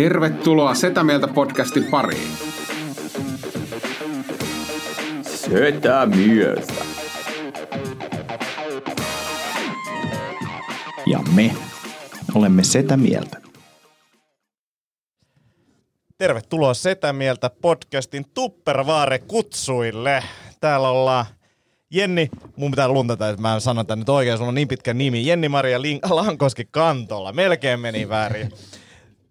Tervetuloa Setä Mieltä podcastin pariin. Setä mieltä. Ja me olemme Setä Mieltä. Tervetuloa Setä Mieltä podcastin Tuppervaare kutsuille. Täällä ollaan Jenni, mun pitää luntata, että mä sanon tän nyt oikein, sulla on niin pitkä nimi. Jenni-Maria Lankoski Kantola, melkein meni väärin.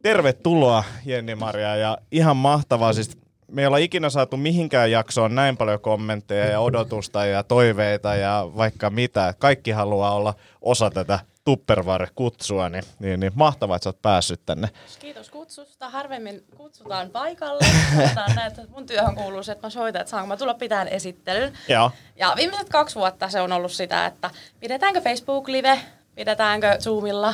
Tervetuloa Jenni-Maria ja ihan mahtavaa siis me ei olla ikinä saatu mihinkään jaksoon näin paljon kommentteja ja odotusta ja toiveita ja vaikka mitä. Kaikki haluaa olla osa tätä Tupperware-kutsua, niin, niin, niin mahtavaa, että sä oot päässyt tänne. Kiitos kutsusta. Harvemmin kutsutaan paikalle. Sanotaan näin, että mun työhön kuuluu se, että mä soitan, että saanko mä tulla pitämään esittelyn. Joo. Ja viimeiset kaksi vuotta se on ollut sitä, että pidetäänkö Facebook-live, pidetäänkö Zoomilla,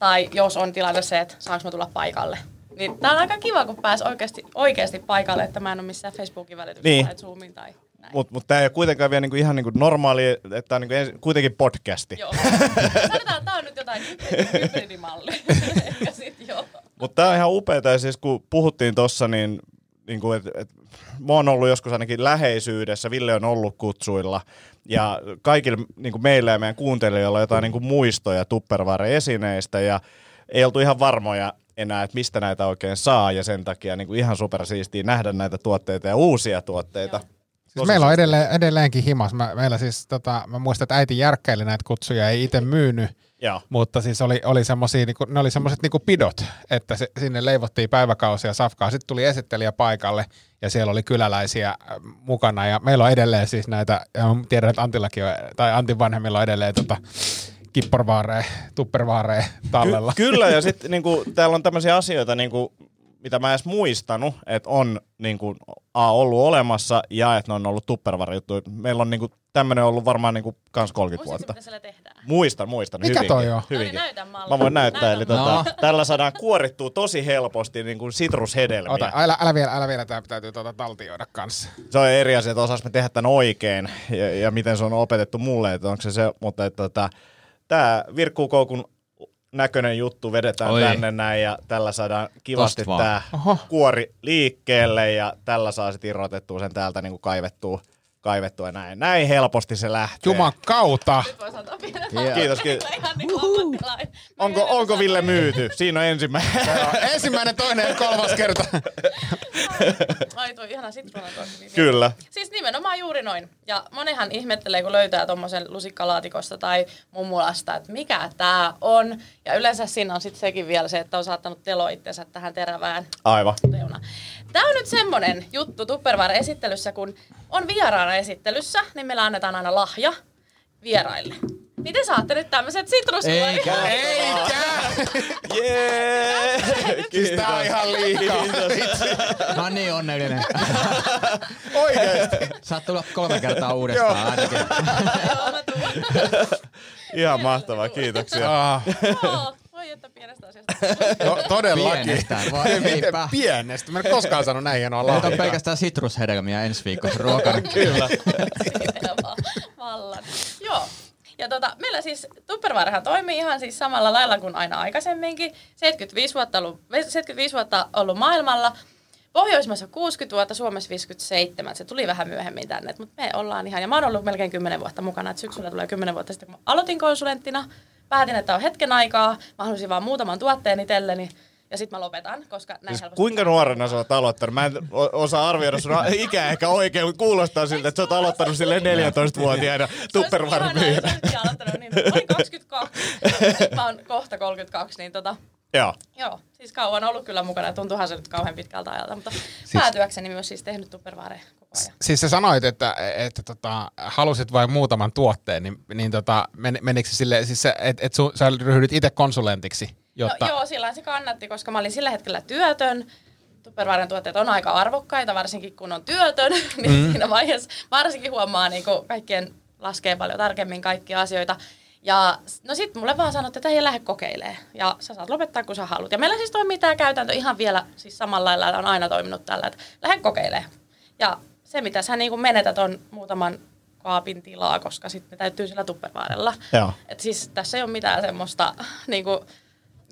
tai jos on tilanne se, että saanko mä tulla paikalle. Niin tää on aika kiva, kun pääs oikeasti, oikeasti paikalle, että mä en ole missään Facebookin välityksessä Niin. tai Zoomin tai näin. Mutta mut tämä ei ole kuitenkaan vielä niinku ihan niinku normaali, että tämä on niinku ensi, kuitenkin podcasti. Joo. Sanotaan, tää on nyt jotain hybridimalli. Ehkä sit joo. Mutta tämä on ihan upeaa, siis kun puhuttiin tuossa, niin, niin kuin, et, et, mä oon ollut joskus ainakin läheisyydessä, Ville on ollut kutsuilla, ja kaikille niin kuin meillä ja meidän kuuntelijoilla on jotain niin kuin muistoja Tupperware-esineistä, ja ei oltu ihan varmoja enää, että mistä näitä oikein saa, ja sen takia niin kuin ihan supersiistiä nähdä näitä tuotteita ja uusia tuotteita. Siis meillä on edelleen, edelleenkin himas. Mä, meillä siis, tota, mä muistan, että äiti järkkäili näitä kutsuja, ei itse myynyt, Joo. mutta siis oli, oli semmosia, niinku, ne oli semmoiset niinku pidot, että se, sinne leivottiin päiväkausia safkaa. Sitten tuli esittelijä paikalle ja siellä oli kyläläisiä äh, mukana ja meillä on edelleen siis näitä, ja tiedän, että Antillakin on, tai Antin vanhemmilla on edelleen tota, kipporvaareen, tuppervaareen tallella. Ky- kyllä, ja sitten niinku, täällä on tämmöisiä asioita, niinku, mitä mä edes muistanut, että on niinku, A, ollut olemassa ja että ne on ollut tupperware-juttuja. Meillä on niinku, tämmöinen ollut varmaan niinku, kans 30 Muistatko, vuotta. mitä siellä tehdään? Muistan, muistan. Mikä hyvinkin, toi on? Hyvinkin. No niin. Mä voin näyttää, Näytä eli tota, tällä saadaan kuorittua tosi helposti niin kuin sitrushedelmiä. Ota, älä, älä vielä, älä vielä, tämä täytyy tuota taltioida kanssa. Se on eri asia, että osaas me tehdä tämän oikein ja, ja miten se on opetettu mulle, että onko se se, mutta että, tota, tämä virkkuukoukun näköinen juttu vedetään Oi. Tänne näin ja tällä saadaan kivasti tämä kuori liikkeelle ja tällä saa sitten irrotettua sen täältä niin kuin kaivettua, kaivettua ja näin. Näin helposti se lähtee. Juman kautta! Kiitos, kiitos. Ihan niin Onko, onko Ville myyty? Siinä on ensimmäinen. Ensimmäinen, toinen ja kolmas kerta. Ai tuo ihana sitruunan tuoksu. Kyllä. Siis nimenomaan juuri noin. Ja monenhan ihmettelee, kun löytää tuommoisen lusikkalaatikosta tai mummulasta, että mikä tämä on. Ja yleensä siinä on sitten sekin vielä se, että on saattanut telo itsensä tähän terävään Aivan. reunaan. Tämä on nyt semmonen juttu Tupperware-esittelyssä, kun on vieraana esittelyssä, niin meillä annetaan aina lahja vieraille. Niin te saatte nyt tämmöiset sitruskuoret. Eikä. Eikä! Jee! Siis tää on ihan liikaa. Mä oon niin onnellinen. Oikeesti. Saat tulla kolme kertaa uudestaan ainakin. Joo, mä tuun. Ihan mahtavaa, kiitoksia. Ah, Joo, Voi että pienestä asiasta. no, todellakin. Pienestään, vai eipä. pienestä? Mä en koskaan saanut näin hienoa Nyt on lahjaa. pelkästään sitrushedelmiä ensi viikon ruokana. Kyllä. Vallan. Joo. Ja tota, meillä siis Tupperwarehan toimii ihan siis samalla lailla kuin aina aikaisemminkin. 75 vuotta ollut, 75 vuotta ollut maailmalla. Pohjoismaissa 60 vuotta, Suomessa 57. Se tuli vähän myöhemmin tänne, mutta me ollaan ihan, ja mä oon ollut melkein 10 vuotta mukana, että syksyllä tulee 10 vuotta sitten, kun mä aloitin konsulenttina. Päätin, että on hetken aikaa, mä halusin vaan muutaman tuotteen itselleni, ja sitten mä lopetan, koska näin Siis kuinka nuorena sä oot aloittanut? Mä en osaa arvioida sun ikää ehkä oikein, mutta kuulostaa siltä, että sä oot aloittanut sille 14-vuotiaana tupperware-myyjänä. Se aloittanut niin. Mä olin 22, nyt mä oon kohta 32, niin tota, Joo. joo, siis kauan ollut kyllä mukana ja tuntuuhan se nyt kauhean pitkältä ajalta, mutta siis, päätyäkseni myös siis tehnyt Tupperware ajan. Siis sä sanoit, että, että tota, halusit vain muutaman tuotteen, niin, niin tota, men, menikö se silleen, siis sä, et, sä ryhdyt itse konsulentiksi, jotta... No, joo, sillä se kannatti, koska mä olin sillä hetkellä työtön. Tupperwaren tuotteet on aika arvokkaita, varsinkin kun on työtön, niin mm. siinä vaiheessa varsinkin huomaa niin kaikkien laskee paljon tarkemmin kaikkia asioita. Ja no sit mulle vaan sanottiin, että ei lähde kokeilemaan. Ja sä saat lopettaa, kun sä haluat. Ja meillä siis toimii tämä käytäntö ihan vielä siis samalla lailla, että on aina toiminut tällä, että lähde kokeilemaan. Ja se, mitä sä niin menetät, on muutaman kaapin tilaa, koska sitten ne täytyy sillä tuppervaarella. Joo. Et siis tässä ei ole mitään semmoista niin kuin,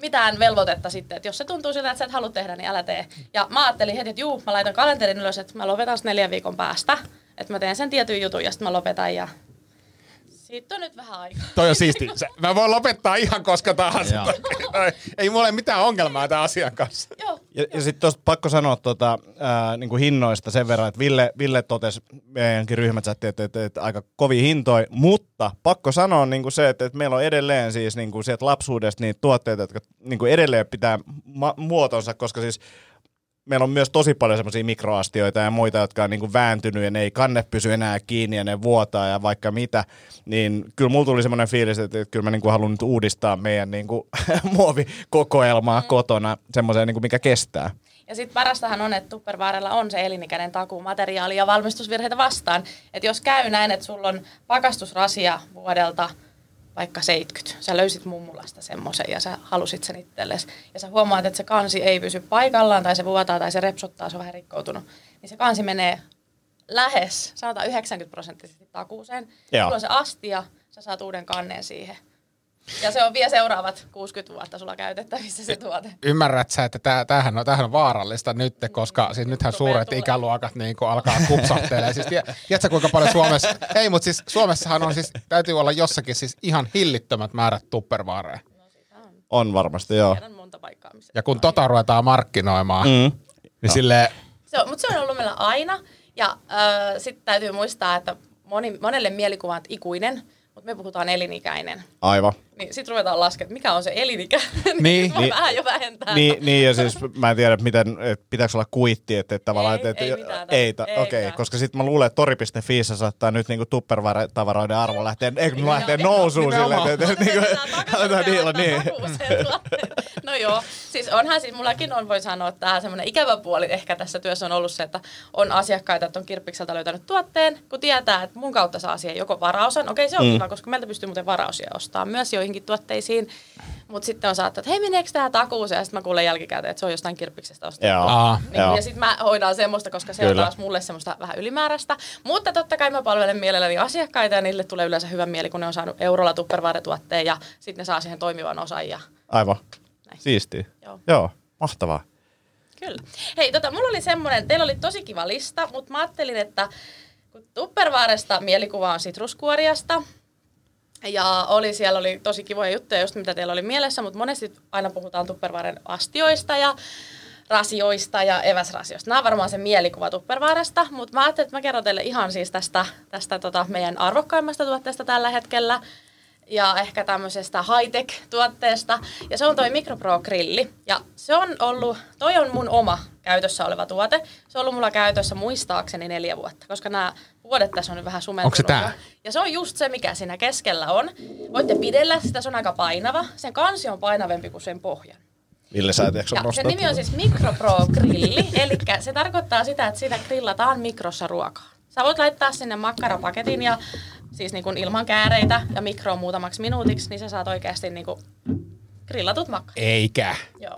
mitään velvoitetta sitten, että jos se tuntuu siltä, että sä et halua tehdä, niin älä tee. Ja mä ajattelin heti, että juu, mä laitan kalenterin ylös, että mä lopetan neljän viikon päästä. Että mä teen sen tietyn jutun ja sitten mä lopetan ja siitä on nyt vähän aikaa. Toi on siisti. Se- Mä voin lopettaa ihan koska tahansa. Ei mulla ole mitään ongelmaa tämän asian kanssa. Joo. Ja, ja sitten tuosta pakko sanoa tota, ää, niin kuin hinnoista sen verran, että Ville, Ville totesi meidänkin ryhmächatti, että, että, että aika kovin hintoi, mutta pakko sanoa niin kuin se, että, että meillä on edelleen siis niin kuin sieltä lapsuudesta niitä tuotteita, jotka niin kuin edelleen pitää ma- muotonsa, koska siis meillä on myös tosi paljon semmoisia mikroastioita ja muita, jotka on niin kuin vääntynyt ja ne ei kanne pysy enää kiinni ja ne vuotaa ja vaikka mitä, niin kyllä mulla tuli semmoinen fiilis, että, että kyllä mä niin kuin haluan nyt uudistaa meidän niin kuin muovikokoelmaa kotona semmoiseen, niin kuin mikä kestää. Ja sitten parastahan on, että Tupperwarella on se elinikäinen takuu materiaali ja valmistusvirheitä vastaan. Että jos käy näin, että sulla on pakastusrasia vuodelta vaikka 70, sä löysit mummulasta semmoisen ja sä halusit sen itsellesi, ja sä huomaat, että se kansi ei pysy paikallaan, tai se vuotaa, tai se repsottaa, se on vähän rikkoutunut, niin se kansi menee lähes, sanotaan 90 prosenttisesti takuuseen. Joo. Sulla on se astia, sä saat uuden kannen siihen. Ja se on vielä seuraavat 60 vuotta sulla käytettävissä se tuote. Ymmärrät sä, että tää, tämähän, on, tämähän on vaarallista nyt, koska siis nythän Rupeaa suuret tulee. ikäluokat niin alkaa kupsahtelee. Siis, tie- tiedätkö kuinka paljon Suomessa, ei mutta siis Suomessahan on siis, täytyy olla jossakin siis ihan hillittömät määrät tupperwarea. On varmasti, joo. Monta paikkaa, missä Ja kun tota ruvetaan markkinoimaan, Mm. niin silleen, Se on, mutta se on ollut meillä aina. Ja äh, sitten täytyy muistaa, että moni, monelle mielikuva on ikuinen, mutta me puhutaan elinikäinen. Aivan. Niin sitten ruvetaan laskemaan, mikä on se elinikäinen. Niin. voi Niin. vähän jo vähentää. Niin, niin, ja siis mä en tiedä, miten, että pitääkö olla kuitti, että, että tavallaan, Ei, että, ei mitään ei, ta, Ei okei, mitään. koska sitten mä luulen, että tori.fiissä saattaa nyt niinku tupperware-tavaroiden arvo lähteä, ei kun lähtee nousuun silleen, että, että, niinku, aletaan niillä, niin. No joo, siis onhan siis, mullakin on, voi sanoa, että tämä semmoinen ikävä puoli ehkä tässä työssä on ollut se, että on asiakkaita, että on kirppikseltä löytänyt tuotteen, kun tietää, että mun kautta saa siihen joko varausan. Okei, se on mm. kiva, koska meiltä pystyy muuten varausia ostaa myös joihinkin tuotteisiin. Mutta sitten on saattanut, että hei, meneekö tämä takuuseen? Ja sitten mä kuulen jälkikäteen, että se on jostain kirppiksestä ostettu. Joo, Aa, Niin, joo. ja sitten mä hoidan semmoista, koska se Kyllä. on taas mulle semmoista vähän ylimääräistä. Mutta totta kai mä palvelen mielelläni asiakkaita ja niille tulee yleensä hyvä mieli, kun ne on saanut eurolla tupperware-tuotteen ja sitten ne saa siihen toimivan osan. Ja... Aivan. Näin. Siistiä. Joo. Joo, mahtavaa. Kyllä. Hei, tota, mulla oli semmoinen, teillä oli tosi kiva lista, mutta mä ajattelin, että kun Tupperwaresta mielikuva on sitruskuoriasta, ja oli, siellä oli tosi kivoja juttuja, just mitä teillä oli mielessä, mutta monesti aina puhutaan Tupperwaren astioista ja rasioista ja eväsrasioista. Nämä on varmaan se mielikuva Tupperwaresta, mutta mä ajattelin, että mä kerron teille ihan siis tästä, tästä tota meidän arvokkaimmasta tuotteesta tällä hetkellä ja ehkä tämmöisestä high-tech-tuotteesta. Ja se on toi Micro Grilli. Ja se on ollut, toi on mun oma käytössä oleva tuote. Se on ollut mulla käytössä muistaakseni neljä vuotta, koska nämä vuodet tässä on vähän sumentunut. Onko se tää? Ja se on just se, mikä siinä keskellä on. Voitte pidellä sitä, se on aika painava. Sen kansi on painavempi kuin sen pohjan. Ville, sä et eikö Ja sen nimi on siis Micro Pro Grilli, eli se tarkoittaa sitä, että siinä grillataan mikrossa ruokaa. Sä voit laittaa sinne makkarapaketin ja siis niin kuin ilman kääreitä ja mikroon muutamaksi minuutiksi, niin sä saat oikeasti niin kuin grillatut makkarat. eikä. Joo.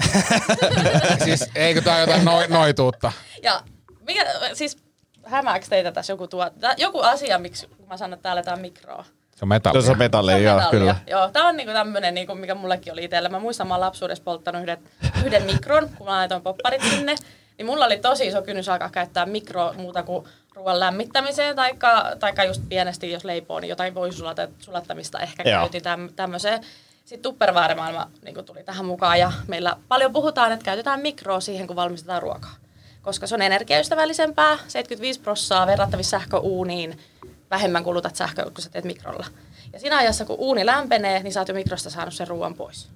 Siis eikö tää ole jotain noi, noituutta? Ja mikä, siis hämääkö teitä tässä joku, tuo, joku asia, miksi kun mä sanon, että täällä aletaan mikroa? Se on metallia. Tuossa on metalli, Se on joo, metallia. kyllä. Joo, tää on niinku tämmönen, niinku, mikä mullekin oli itsellä. Mä muistan, mä oon lapsuudessa polttanut yhden, yhden mikron, kun mä laitoin popparit sinne. Niin mulla oli tosi iso kynnys alkaa käyttää mikro muuta kuin ruoan lämmittämiseen, taikka, taikka just pienesti, jos leipoo, niin jotain voi sulata, sulattamista ehkä Joo. käytin täm, tämmöiseen. Sitten Tupperware-maailma niin tuli tähän mukaan ja meillä paljon puhutaan, että käytetään mikroa siihen, kun valmistetaan ruokaa. Koska se on energiaystävällisempää, 75 prossaa verrattavissa sähköuuniin, vähemmän kulutat sähköä, kun sä teet mikrolla. Ja siinä ajassa, kun uuni lämpenee, niin sä oot jo mikrosta saanut sen ruoan pois.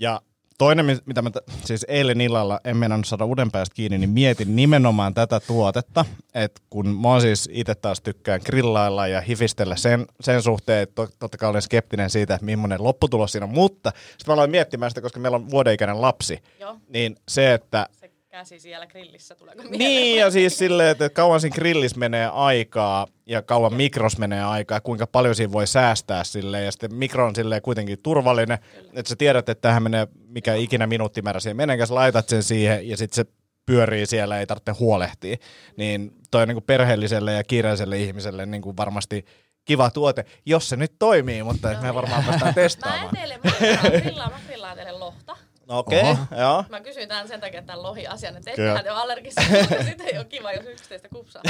Ja toinen, mi- mitä mä t- siis eilen illalla en meinannut saada uuden päästä kiinni, niin mietin nimenomaan tätä tuotetta, että kun mä oon siis itse taas tykkään grillailla ja hifistellä sen, sen suhteen, että to- totta kai olen skeptinen siitä, että millainen lopputulos siinä on, mutta sitten mä aloin miettimään sitä, koska meillä on vuodeikäinen lapsi, Joo. niin se, että Se käsi siellä grillissä, tuleeko Niin, ja siis silleen, että kauan siinä grillis menee aikaa ja kauan mikros menee aikaa, kuinka paljon siinä voi säästää silleen, ja sitten mikro on silleen kuitenkin turvallinen, että sä tiedät, että tähän menee mikä ikinä minuuttimäärä siihen menee, sä laitat sen siihen ja sitten se pyörii siellä, ei tarvitse huolehtia. Niin toi on niin kuin perheelliselle ja kiireiselle ihmiselle niin kuin varmasti kiva tuote, jos se nyt toimii, mutta me varmaan päästään Mä en testaamaan. teille, mä grillaan, grillaan, mä grillaan teille lohta. No okei, okay, joo. Mä kysyin tämän sen takia tämän lohi-asian, että ettehän te ole allergisia, mutta sitten ei ole kiva, jos yksi teistä kupsaa.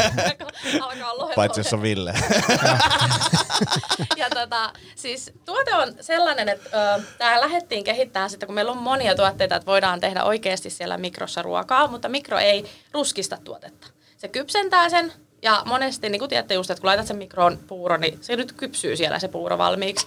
alkaa, alkaa lohen Paitsi jos on Ville. ja tota, siis tuote on sellainen, että ö, tää lähdettiin kehittämään sitä, kun meillä on monia tuotteita, että voidaan tehdä oikeasti siellä mikrossa ruokaa, mutta mikro ei ruskista tuotetta. Se kypsentää sen ja monesti, niin kuin tiedätte just, että kun laitat sen mikroon puuro, niin se nyt kypsyy siellä se puuro valmiiksi.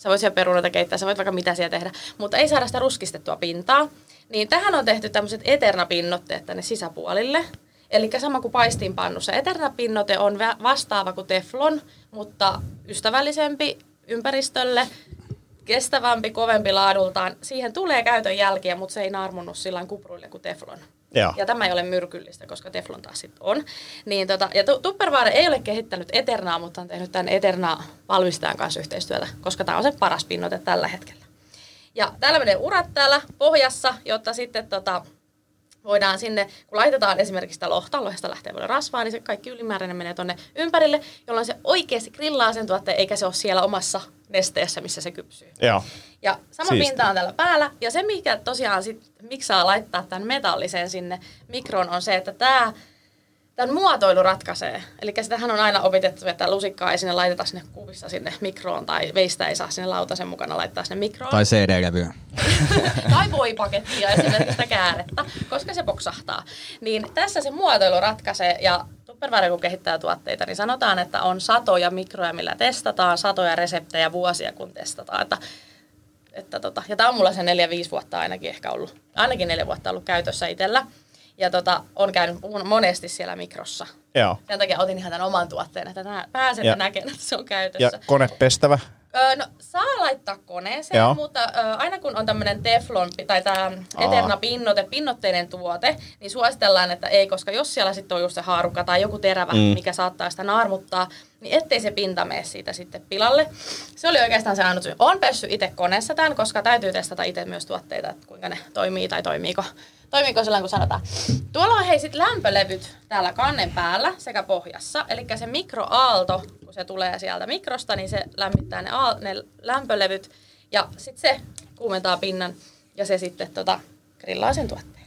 Sä voit siellä perunoita keittää, sä voit vaikka mitä siellä tehdä, mutta ei saada sitä ruskistettua pintaa. Niin tähän on tehty tämmöiset eternapinnotteet tänne sisäpuolille. Eli sama kuin paistinpannussa. Eternapinnote on vastaava kuin teflon, mutta ystävällisempi ympäristölle, kestävämpi, kovempi laadultaan. Siihen tulee käytön jälkiä, mutta se ei naarmunnut sillä kupruille kuin teflon. Joo. Ja tämä ei ole myrkyllistä, koska teflon taas sit on. Niin tota, ja Tu- Tupperware ei ole kehittänyt Eternaa, mutta on tehnyt tämän Eternaa valmistajan kanssa yhteistyötä, koska tämä on se paras pinnote tällä hetkellä. Ja täällä menee urat täällä pohjassa, jotta sitten tota, voidaan sinne, kun laitetaan esimerkiksi sitä lohta, lohesta lähtee paljon rasvaa, niin se kaikki ylimääräinen menee tonne ympärille, jolloin se oikeasti grillaa sen tuotteen, eikä se ole siellä omassa nesteessä, missä se kypsyy. Joo. Ja sama Siistiä. pinta on täällä päällä. Ja se, mikä tosiaan sit, miksi saa laittaa tämän metallisen sinne mikroon, on se, että tämä tämän muotoilu ratkaisee. Eli sitähän on aina opetettu, että lusikkaa ei sinne laiteta sinne kuvissa sinne mikroon, tai veistä ei saa sinne lautasen mukana laittaa sinne mikroon. Tai CD-levyä. tai voipakettia esimerkiksi sitä käärettä, koska se poksahtaa. Niin tässä se muotoilu ratkaisee ja Tupperware kun kehittää tuotteita, niin sanotaan, että on satoja mikroja, millä testataan, satoja reseptejä vuosia, kun testataan. Että, että tota, ja tämä on mulla se neljä, viisi vuotta ainakin ehkä ollut, ainakin neljä vuotta ollut käytössä itsellä. Ja tota, on käynyt monesti siellä mikrossa. Joo. Sen takia otin ihan tämän oman tuotteen, että nää- pääsette Ja- näkemään, että se on Ja käytössä. konepestävä. Öö, no, saa laittaa koneeseen, Joo. Mutta ö, aina kun on tämmöinen teflon tai tämä Eterna pinnote, pinnotteinen tuote, niin suositellaan, että ei, koska jos siellä sitten on just se haarukka tai joku terävä, Mm. mm. mikä saattaa sitä naarmuttaa, niin ettei se pinta mene siitä sitten pilalle. Se oli oikeastaan se ainut syy. Olen pessyt itse koneessa tämän, koska täytyy testata itse myös tuotteita, että kuinka ne toimii tai toimiiko, toimiiko sellainen kuin sanotaan. Tuolla on hei sit lämpölevyt täällä kannen päällä sekä pohjassa. Eli se mikroaalto, kun se tulee sieltä mikrosta, niin se lämmittää ne, aal- ne lämpölevyt. Ja sitten se kuumentaa pinnan ja se sitten tota, grillaa sen tuotteen.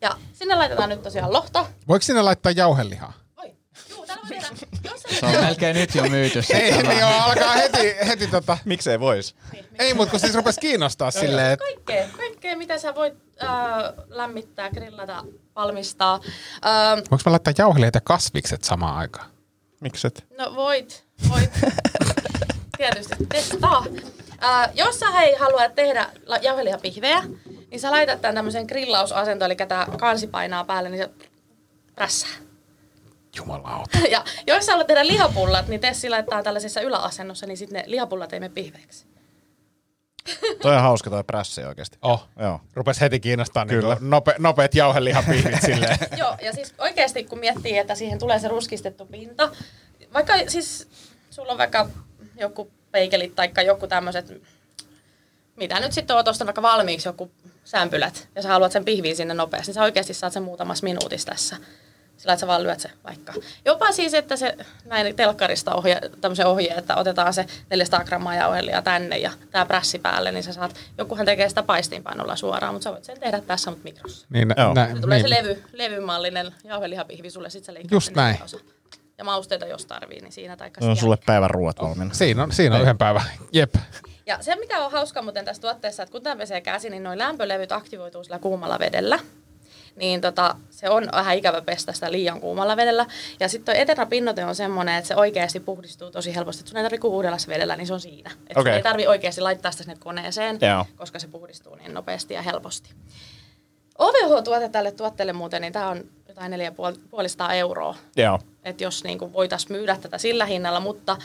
Ja sinne laitetaan nyt tosiaan lohta. Voiko sinne laittaa jauhelihaa? Oi, juu, täällä voi tehdä. Jos Se on melkein nyt jo myyty. se Ei, niin joo, alkaa heti, heti tota... Miksei vois? Ei, mutta kun siis rupes kiinnostaa silleen, että Kaikkea, kaikkea, mitä sä voit äh, lämmittää, grillata, valmistaa. Äh, voiko mä laittaa jauhelijat ja kasvikset samaan aikaan? Mikset? No voit, voit. Tietysti testaa. Äh, jos sä hei haluat tehdä la- jauhelihapihvejä, niin sä laitat tämän tämmöisen grillausasentoon, eli tämä kansi painaa päälle, niin se prässää. Jumalauta. Ja jos sä haluat tehdä lihapullat, niin Tessi laittaa tällaisessa yläasennossa, niin sitten ne lihapullat ei mene pihveiksi. Toi on hauska toi prässi oikeesti. Oh, Joo. rupes heti kiinnostaa niin Kyllä. nope, nopeat jauhelihapihvit silleen. Joo, ja siis oikeasti kun miettii, että siihen tulee se ruskistettu pinta, vaikka siis sulla on vaikka joku peikelit tai joku tämmöiset, mitä nyt sitten on tuosta vaikka valmiiksi joku sämpylät, ja sä haluat sen pihviin sinne nopeasti, niin sä oikeasti saat sen muutamassa minuutissa tässä. Sillä että sä vaan lyöt se vaikka. Jopa siis, että se näin telkkarista ohje, tämmöisen ohje, että otetaan se 400 grammaa jauhelia tänne ja tämä prässi päälle, niin sä saat, jokuhan tekee sitä paistinpannulla suoraan, mutta sä voit sen tehdä tässä, mutta mikrossa. Niin, nä, Joo. nä, Se tulee niin. se levy, levymallinen jauhelihapihvi sulle, sit sä leikkaat Just näin. osaa. Ja mausteita jos tarvii, niin siinä tai Se on sulle päivän ruuat valmiina. Siinä on, siinä on yhden päivän. Jep. Ja se, mikä on hauska muuten tässä tuotteessa, että kun tämä pesee käsi, niin noin lämpölevyt aktivoituu sillä kuumalla vedellä. Niin tota, se on vähän ikävä pestä sitä liian kuumalla vedellä. Ja sitten tuo Eterna pinnote on semmoinen, että se oikeasti puhdistuu tosi helposti. Että sun ei tarvitse uudella se vedellä, niin se on siinä. Että Okei. okay. ei tarvitse oikeasti laittaa sitä sinne koneeseen, Joo. koska se puhdistuu niin nopeasti ja helposti. OVH-tuote tälle tuotteelle muuten, niin tämä on jotain 450 euroa Joo. että jos niin voitaisiin myydä tätä sillä hinnalla, mutta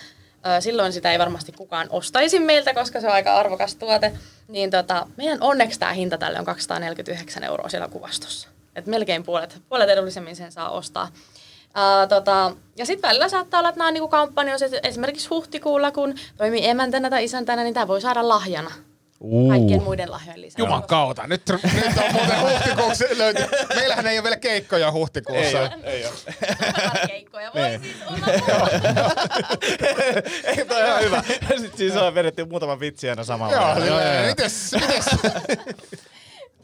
silloin sitä ei varmasti kukaan ostaisi meiltä, koska se on aika arvokas tuote. Niin tota, meidän onneksi tämä hinta tälle on 249 euroa siellä kuvastossa. Et melkein puolet, puolet edullisemmin sen saa ostaa. Ää, tota, ja sitten välillä saattaa olla, että nämä on niinku kampanjoissa, esimerkiksi huhtikuulla, kun toimii emäntänä tai isäntänä, niin tämä voi saada lahjana kaikkien muiden lahjojen lisäksi. Juman kautta. Nyt, nyt on muuten huhtikuuksi löyty. Meillähän ei ole vielä keikkoja huhtikuussa. Ei, ei ole. Keikkoja voi Niin. siis olla. Ei, toi on ihan hyvä. Sitten siis on vedetty muutama vitsi aina samalla. Joo, joo, joo, joo, joo. mites, mites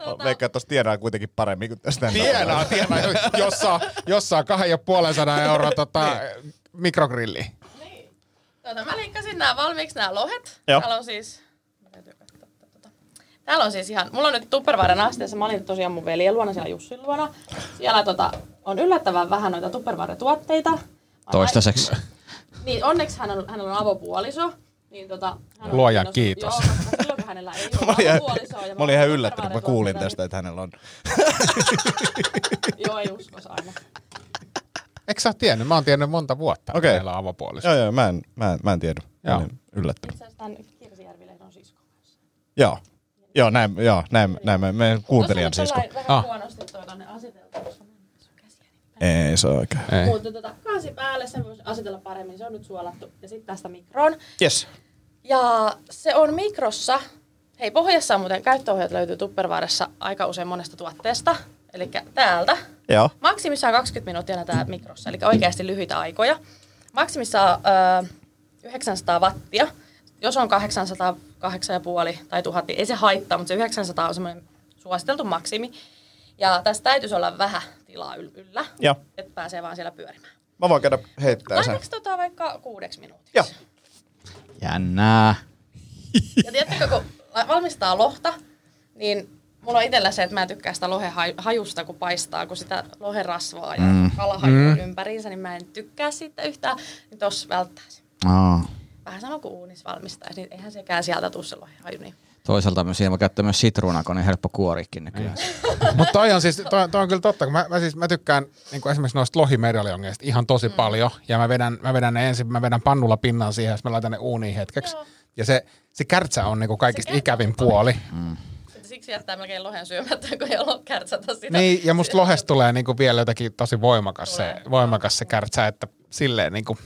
Tota, Veikkaan, että tossa tiedään kuitenkin paremmin kuin tästä. tienaa, tienaa, jos saa, jos saa kahden ja puolen sadan euroa tota, mikrogrilli. Niin. Tota, mä linkkasin nämä valmiiksi nämä lohet. Joo. Täällä on siis... tota. Täällä on siis ihan... Mulla on nyt Tupperwaren asteessa. Mä olin tosiaan mun veljen luona siellä Jussin luona. Siellä tota, on yllättävän vähän noita Tupperware-tuotteita. Toistaiseksi. Niin, onneksi hän on, hänellä on avopuoliso. Niin tota, hän on Luojan kiitos. Joo, hänellä ei Mä ole olin ihan, ja mä olin ihan yllättynyt, kun mä kuulin tästä, että hänellä on. Joo, ei uskos aina. Eikö sä ole tiennyt? Mä oon tiennyt monta vuotta, Okei. okay. meillä on avopuoliso. Joo, joo, mä en, mä en, mä en tiedä. Mä Joo. olin yllättynyt. Itse asiassa tämän Kirsijärvi-lehdon sisko. Joo. Joo, näin, joo, näin, näin mä, mä kuuntelijan Tuossa sisko. nyt ollaan Ah. vähän huonosti toi tonne aseteltu, koska mä. Ei se oikein. Ei. Mutta tota, kansi päälle, sen voisi asetella paremmin, se on nyt suolattu. Ja sitten tästä mikroon. Yes. Ja se on mikrossa. Hei, pohjassa on muuten käyttöohjeet löytyy Tupperwaressa aika usein monesta tuotteesta. Eli täältä. Joo. Maksimissaan 20 minuuttia tää mikrossa, eli oikeasti lyhyitä aikoja. Maksimissaan öö, 900 wattia. Jos on 800, 8,5 tai 1000, niin ei se haittaa, mutta se 900 on semmoinen suositeltu maksimi. Ja tässä täytyisi olla vähän tilaa yl- yllä, Joo. että pääsee vaan siellä pyörimään. Mä voin käydä heittää sen. Laitaks tota vaikka kuudeksi minuutiksi? Joo. Jännää. Ja tiedättekö, kun valmistaa lohta, niin mulla on itsellä se, että mä en tykkää sitä lohen haj- hajusta, kun paistaa, kun sitä lohen rasvaa ja mm. kalahaju on ympäriinsä, niin mä en tykkää siitä yhtään, niin tossa välttäisi. Aa. Vähän sama kuin uunissa valmistaisi, niin eihän sekään sieltä tuu se lohen haju. Niin. Toisaalta myös voi käyttää myös sitruunaa, kun on niin helppo kuorikin nykyään. Mutta toi on siis, toi, toi on kyllä totta, kun mä, mä, siis, mä tykkään niin esimerkiksi noista lohimedaljongeista ihan tosi mm. paljon. Ja mä vedän, mä vedän ne ensin, mä vedän pannulla pinnan siihen, ja sitten mä laitan ne uuniin hetkeksi. Joo. Ja se, se kärtsä on niinku kaikista Se kärtsä ikävin on puoli. Sitten Siksi jättää melkein lohen syömättä, kun ei ole kärtsätä sitä. Niin, ja musta lohesta tulee niinku vielä jotenkin tosi voimakas se, Tulee. voimakas se kärtsä, että silleen niinku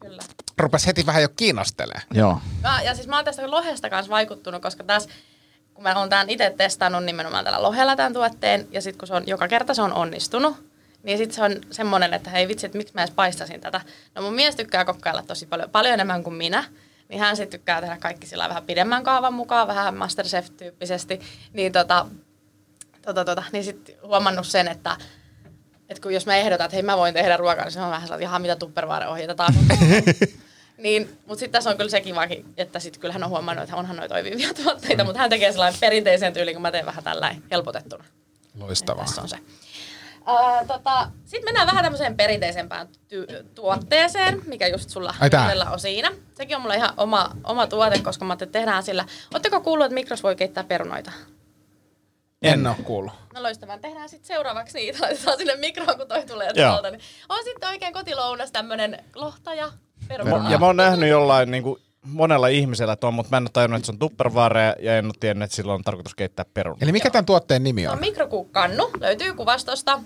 Kyllä. Rupes heti vähän jo kiinnostelee. Joo. Mä, ja siis mä oon tästä lohesta kanssa vaikuttunut, koska taas kun mä oon tämän itse testannut nimenomaan tällä lohella tämän tuotteen, ja sitten kun se on joka kerta se on onnistunut, niin sitten se on semmoinen, että hei vitsi, että miksi mä edes paistasin tätä. No mun mies tykkää kokkailla tosi paljon, paljon enemmän kuin minä, niin hän sitten tykkää tehdä kaikki sillä vähän pidemmän kaavan mukaan, vähän Masterchef-tyyppisesti, niin tota, tota, tota, niin sitten huomannut sen, että että kun jos mä ehdotan, että hei mä voin tehdä ruokaa, niin se on vähän sellainen, että jaha, mitä Tupperware-ohjeita taas on tullut. Niin, mutta sitten tässä on kyllä se kivakin, että sitten kyllä hän on huomannut, että onhan noita toimivia tuotteita, mutta hän tekee sellainen perinteisen tyyliin, kun mä teen vähän tällainen helpotettuna. Loistavaa. Tässä on se. Uh, tota, Sitten mennään vähän tämmöiseen perinteisempään ty- tuotteeseen, mikä just sulla Ai itsellä on siinä. Sekin on mulla ihan oma, oma tuote, koska mä ajattelin, että tehdään sillä. Oletteko kuullut, että mikros voi keittää perunoita? En oo kuullut. No loistavaa. Tehdään sitten seuraavaksi niitä. Laitetaan sinne mikroon, kun toi tulee tuolta. Niin on sitten oikein kotilounas tämmönen lohta ja mä oon nähnyt jollain niin kuin, monella ihmisellä tuon, mutta mä en ole tajunnut, että se on Tupperware ja en ole tiennyt, että sillä on tarkoitus keittää perunaa. Eli mikä tämän tuotteen nimi on? on mikrokuukkannu, löytyy kuvastosta.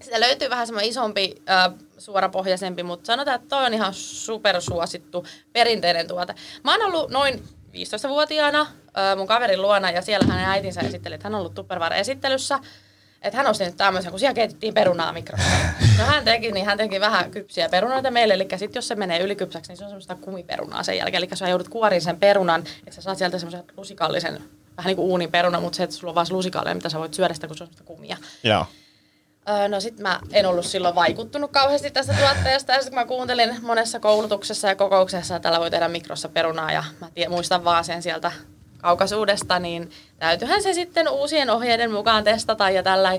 Sitä löytyy vähän semmoinen isompi, äh, suorapohjaisempi, mutta sanotaan, että toi on ihan supersuosittu perinteinen tuote. Mä oon ollut noin 15-vuotiaana äh, mun kaverin luona ja siellä hänen äitinsä esitteli, että hän on ollut Tupperware-esittelyssä. Että hän osti nyt tämmöisen, kun siellä keitettiin perunaa mikrossa. No hän teki, niin hän teki vähän kypsiä perunoita meille, eli sit jos se menee ylikypsäksi, niin se on semmoista kumiperunaa sen jälkeen. Eli sä joudut kuoriin sen perunan, että sä saat sieltä semmoisen lusikallisen, vähän niin kuin uunin peruna, mutta se, että sulla on vaan se lusikallinen, mitä sä voit syödä sitä, kun se on semmoista kumia. Joo. Öö, no sit mä en ollut silloin vaikuttunut kauheasti tästä tuotteesta ja sitten kun mä kuuntelin monessa koulutuksessa ja kokouksessa, että tällä voi tehdä mikrossa perunaa ja mä tie, muistan vaan sen sieltä kaukaisuudesta, niin täytyyhän se sitten uusien ohjeiden mukaan testata ja tällä.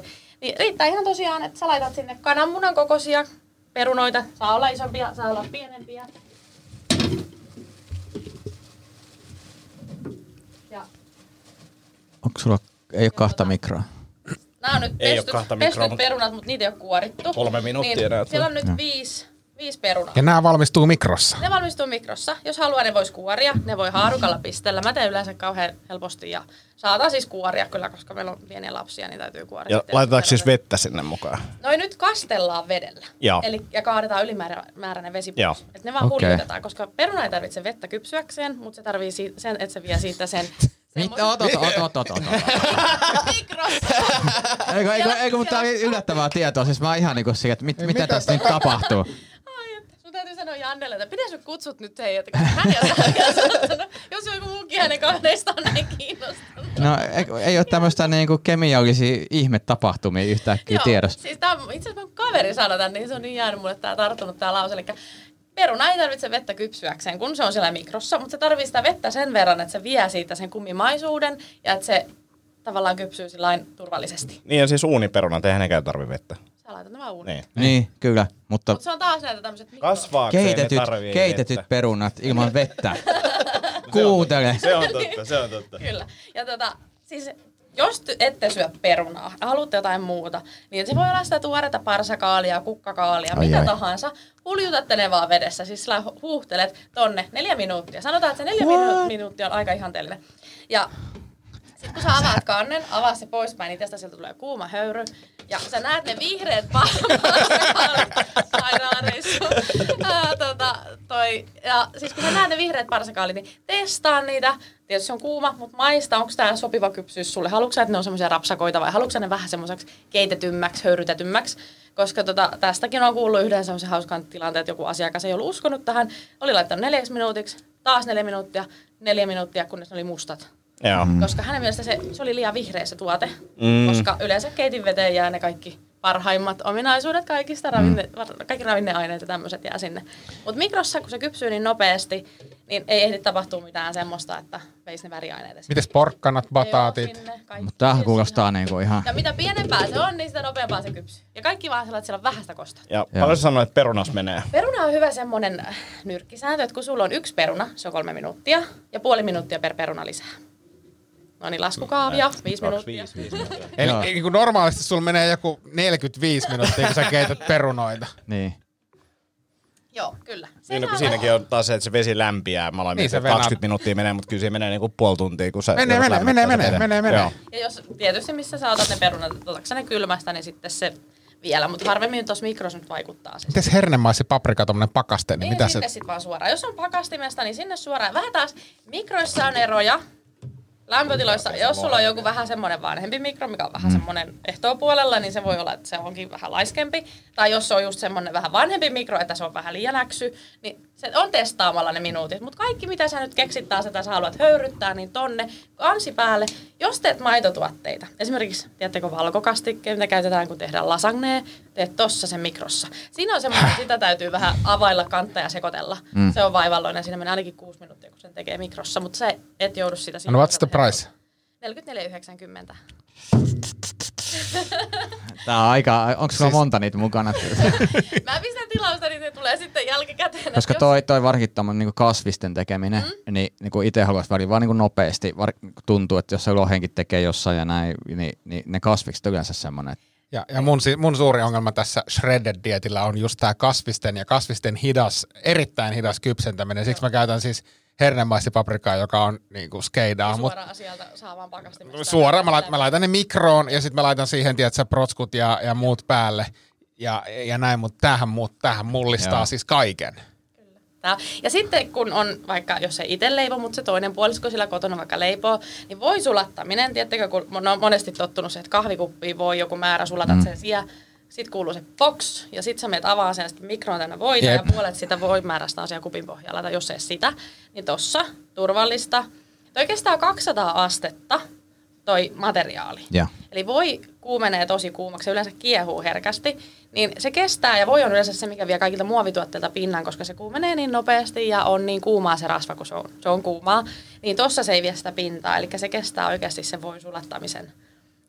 Niin riittää ihan tosiaan, että sä laitat sinne kananmunan kokoisia perunoita. Saa olla isompia, saa olla pienempiä. Ja Onko sulla, ei ole kahta mikroa? Nämä on nyt Ei pestyt, kahta mikroa, pestyt mutta- perunat, mutta niitä ei ole kuorittu. Kolme minuuttia niin näet. Siellä on nyt viisi, viisi perunaa. Ja nämä valmistuu mikrossa. Ne valmistuu mikrossa. Jos haluaa, ne voisi kuoria. Ne voi haarukalla pistellä. Mä teen yleensä kauhean helposti ja saatan siis kuoria kyllä, koska meillä on pieniä lapsia, niin täytyy kuoria. Ja sitten laitetaanko siis vettä sinne mukaan? Noin nyt kastellaan vedellä. Joo. Eli, ja kaadetaan ylimääräinen vesi Joo. pois. Et ne vaan Okei. huljutetaan, koska peruna ei tarvitse vettä kypsyäkseen, mutta se tarvii si- sen, että se vie siitä sen, Mitä? Ota, ota, ota, ota, ota. Mikrossa. Eikö, eikö, eikö, mutta tää oli yllättävää tietoa. Siis mä oon ihan niinku siihen, että mit, mitä, mitä tässä nyt tapahtuu. Että sanoa Jannelle, että pitäis nyt kutsut nyt heidät, koska hän ei ole vielä sanonut, jos joku muukin hänen kahdeista on näin kiinnostunut. No ei, ei ole tämmöistä niinku kemiallisia ihmetapahtumia yhtäkkiä tiedossa. Siis tää on, itse asiassa kaveri sanoi tän, niin se on niin jäänyt mulle tää tarttunut tää lause. Eli peruna ei tarvitse vettä kypsyäkseen, kun se on siellä mikrossa, mutta se tarvitsee sitä vettä sen verran, että se vie siitä sen kummimaisuuden ja että se tavallaan kypsyy sillain turvallisesti. Niin ja siis uuniperunat, eihän nekään tarvi vettä. Sä laitat nämä uuniin. Niin. Niin, kyllä. Mutta Mutta se on taas näitä tämmöiset. Kasvaakseen keitetyt, ne tarvii keitetyt vettä. perunat ilman vettä. Kuuntele. Se on totta, se on totta. Kyllä. Ja tota, siis jos ette syö perunaa ja haluatte jotain muuta, niin se voi olla sitä tuoretta parsakaalia, kukkakaalia, Ai mitä ai. tahansa. Huljutatte ne vaan vedessä, siis sillä hu- huuhtelet tonne neljä minuuttia. Sanotaan, että se neljä minu- minuuttia on aika ihanteellinen. Ja sitten kun sä avaat kannen, avaa se poispäin, niin tästä sieltä tulee kuuma höyry. Ja sä näet ne vihreät parsakaalit, tota, toi, ja siis kun sä näet ne vihreät parsakaalit, niin testaa niitä. Tietysti se on kuuma, mutta maista, onko tämä sopiva kypsyys sulle? Haluatko että ne on semmoisia rapsakoita vai haluatko ne vähän semmoiseksi keitetymmäksi, höyrytetymmäksi? Koska tota, tästäkin on kuullut yhden semmoisen hauskan tilanteen, että joku asiakas ei ollut uskonut tähän. Oli laittanut neljäksi minuutiksi, taas neljä minuuttia, neljä minuuttia, kunnes ne oli mustat. Joo. Mm. Koska hänen mielestä se, se oli liian vihreä se tuote, Mm. koska yleensä keitin veteen jää ne kaikki parhaimmat ominaisuudet kaikista, ravinne, mm. kaikki ravinneaineet ja tämmöiset jää sinne. Mutta mikrossa, kun se kypsyy niin nopeasti, niin ei ehdi tapahtua mitään semmoista, että veisi ne väriaineet. Mites porkkanat, bataatit? Mutta tämähän kuulostaa niinku ihan... Ja mitä pienempää se on, niin sitä nopeampaa se kypsyy. Ja kaikki vaan sellainen, että siellä on vähäistä kosta. Ja Joo. paljon sä sanoit, että perunas menee? Peruna on hyvä semmoinen nyrkkisääntö, että kun sulla on yksi peruna, se on kolme minuuttia, ja puoli minuuttia per peruna lisää. No niin, laskukaavia, viisi minuuttia. Eli Joo. niin kuin normaalisti sulla menee joku 45 minuuttia, kun sä keität perunoita. Niin. Joo, kyllä. Se Niin, no, kun siinäkin on taas se, että se vesi lämpiää. Mä aloin Niin, se että 20 venää. minuuttia menee, mutta kyllä se menee niinku puoli tuntia, kun sä Menee, menee, menee, menee, menee, menee. Joo. Ja jos tietysti missä sä otat ne perunat, otatko ne kylmästä, niin sitten se vielä. Mutta harvemmin tuossa mikrossa nyt vaikuttaa se. Mites hernemaisi paprika, tommonen pakaste, niin Niin mitä se... sinne sitten vaan suoraan. Jos on pakastimesta, niin sinne suoraan. Vähän taas mikroissa on eroja. Lämpötiloissa, jos sulla on joku vähän semmoinen vanhempi mikro, mikä on vähän semmoinen ehtoopuolella, niin se voi olla, että se onkin vähän laiskempi. Tai jos se on just semmoinen vähän vanhempi mikro, että se on vähän liian äksy, niin se on testaamalla ne minuutit. Mutta kaikki, mitä sä nyt keksit taas, että sä haluat höyryttää, niin tonne kansi päälle. Jos teet maitotuotteita, esimerkiksi, tiedättekö valkokastikkeen, mitä käytetään, kun tehdään lasagnea, teet tossa sen mikrossa. Siinä on semmoinen, että sitä täytyy vähän availla kantta ja sekoitella. Mm. Se on vaivalloinen, siinä menee ainakin kuusi minuuttia, kun sen tekee mikrossa, mutta se et joudu sitä No what's the price? 44,90. Tää on aika... Onko sulla monta niitä mukana? Mä pistän tilausta, niin se tulee sitten jälkikäteen. Koska toi, toi varsinkin tommonen niinku kasvisten tekeminen, mm. niin niinku itse haluaisi välillä vaan niinku nopeasti. Var, tuntuu, että jos se lohenkin tekee jossain ja näin, niin, niin ne kasvikset on yleensä semmoinen, Ja, ja mun, mun suuri ongelma tässä shredded-dietillä on just tämä kasvisten ja kasvisten hidas, erittäin hidas kypsentäminen. Siksi mä käytän siis hernemaisipaprikaa, joka on niinku skeidaa. jos Mut suoraan sieltä saa vaan pakastimesta. suoraan mä, laitan, mä laitan ne mikroon ja sitten mä laitan siihen, tiedätkö, protskut ja, ja muut päälle. Ja, ja näin, mutta tämähän, muut, tämähän mullistaa Joo. siis kaiken. Tää. Ja sitten kun on vaikka, jos ei itse leipo, mutta se toinen puolisko sillä kotona vaikka leipoo, niin voi sulattaminen, tiedättekö, kun on on monesti tottunut se, että kahvikuppiin voi joku määrä, sulatat mm. sen siellä, sitten kuuluu se box, ja sitten sä menet avaa sen, sitten mikroon tänne voita, Jep. ja puolet sitä voimäärästä on siellä kupin pohjalla, tai jos ei sitä, niin tossa, turvallista. Toi kestää 200 astetta, toi materiaali. Joo. Eli voi kuumenee tosi kuumaksi, se yleensä kiehuu herkästi, niin se kestää ja voi on yleensä se, mikä vie kaikilta muovituotteilta pinnan, koska se kuumenee niin nopeasti ja on niin kuumaa se rasva, kun se on, se on kuumaa. Niin tossa se ei vie sitä pintaa, eli se kestää oikeasti sen voin sulattamisen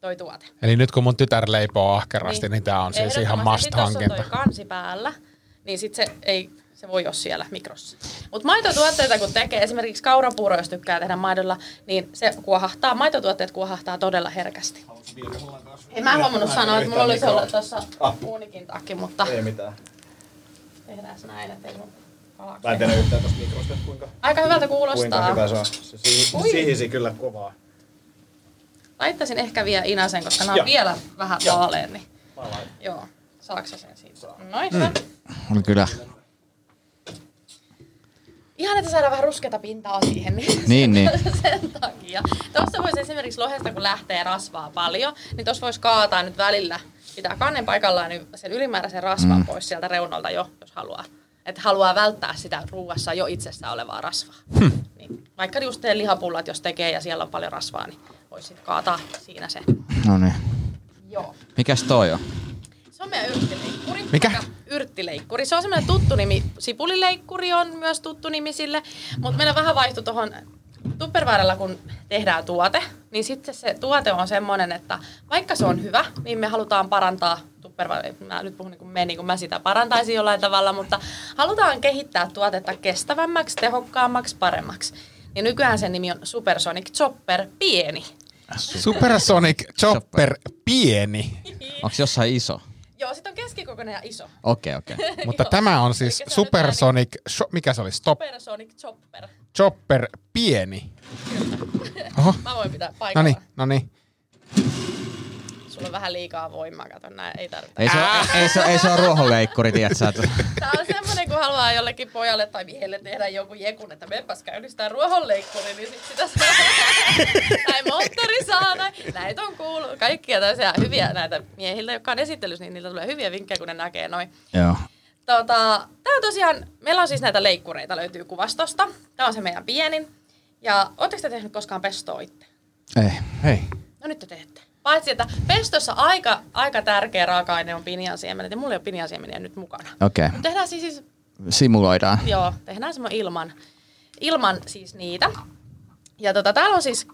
toi tuote. Eli nyt kun mun tytär leipoo ahkerasti, niin, niin tämä on siis ihan ehdottomasti. must Sit jos on toi kansi päällä, niin sit se ei se voi olla siellä mikrossa. Mutta maitotuotteita kun tekee, esimerkiksi kaurapuuro, jos tykkää tehdä maidolla, niin se kuohahtaa, maitotuotteet kuohahtaa todella herkästi. En mä huomannut sanoa, että mulla olisi ollut tuossa uunikin takki, mutta Ei mitään. tehdään näin, ettei mun Mä en tiedä yhtään tosta mikrosta, kuinka, Aika hyvältä kuinka kuulostaa. hyvä se on. Se si- sihisi kyllä kovaa. Laittaisin ehkä vielä Inasen, koska nämä on Joo. vielä vähän Joo. vaalean. Niin. Joo, saaksa sen siitä? Noin, hyvä. on kyllä Ihan, että saadaan vähän ruskeata pintaa siihen, niin, Niin, niin. sen takia. Tuossa voisi esimerkiksi lohesta, kun lähtee rasvaa paljon, niin tuossa voisi kaataa nyt välillä, pitää kannen paikallaan, niin sen ylimääräisen rasvan mm. pois sieltä reunalta jo, jos haluaa. Että haluaa välttää sitä ruuassa jo itsessä olevaa rasvaa. Hmm. Niin, vaikka just lihapullat, jos tekee ja siellä on paljon rasvaa, niin voisi kaataa siinä se. No niin. Joo. Mikäs toi on? Se on meidän yrttileikkuri. Mikä? Yrttileikkuri. Se on semmoinen tuttu nimi. Sipulileikkuri on myös tuttu nimi sille. Mutta meillä vähän vaihtui tuohon Tupperwarella, kun tehdään tuote, niin sitten se tuote on semmoinen, että vaikka se on hyvä, niin me halutaan parantaa Tupperware, mä nyt puhun niin kuin me, niin kuin mä sitä parantaisin jollain tavalla, mutta halutaan kehittää tuotetta kestävämmäksi, tehokkaammaksi, paremmaksi. Niin nykyään sen nimi on Supersonic Chopper pieni. Supersonic Chopper pieni, Onko jossain iso? Joo, sitten on keskikokoinen ja iso. Okei, okei. mutta Joo. tämä on siis Elikkä se on Supersonic, sho, mikä se oli, Stop Supersonic Chopper. Chopper pieni. Oho, Mä voin pitää no paikalla. niin, no niin. Sulla on vähän liikaa voimaa, kato näin, ei tarvita. Ei se, ole, ei, se, ei se ole ruohonleikkuri, tiedätkö? Tää on semmonen, kun haluaa jollekin pojalle tai miehelle tehdä joku jekun, että mepäs käynnistää ruohonleikkuri, niin sit sitä saa. tai moottori saa, tai näitä on kuullut. Kaikkia tällaisia hyviä näitä miehiltä, jotka on esittelyssä, niin niiltä tulee hyviä vinkkejä, kun ne näkee noin. Joo. Tota, tää on tosiaan, meillä on siis näitä leikkureita, löytyy kuvastosta. Tää on se meidän pienin. Ja ootteko te tehnyt koskaan pestoa itse? Ei. Hei. No nyt te teette. Paitsi, että pestossa aika, aika tärkeä raaka-aine on pinjansiemenet, ja mulla ei ole pinjansiemeniä nyt mukana. Okei. Mutta tehdään siis, siis Simuloidaan. joo, tehdään semmoinen ilman, ilman siis niitä. Ja tota, täällä on siis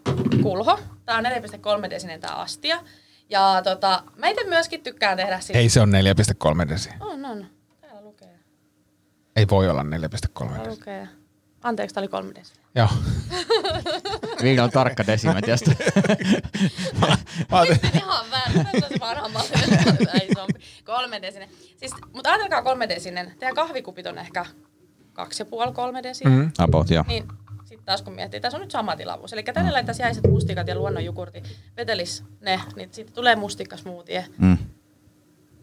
kulho. Tää on 4,3 desinen tää astia. Ja tota, mä itse myöskin tykkään tehdä siis... Ei se on 4,3 desi. On, on. Täällä lukee. Ei voi olla 4,3 Täällä desi. lukee. Anteeksi, tää oli kolme desinen. Joo. Viillä on tarkka desimetriasta. Mä ajattelin- Pistin ihan väärin. Ei isompi. Kolme desinen. Siis, mutta ajatelkaa kolme desinen. Teidän kahvikupit on ehkä kaksi ja puoli kolme desinen. Mm. About, joo. Niin sitten taas kun miettii, tässä on nyt sama tilavuus. Eli tänne laittaisi jäiset mustikat ja luonnonjukurti, vetelis ne, niin sitten tulee mustikkasmoothie, Mm.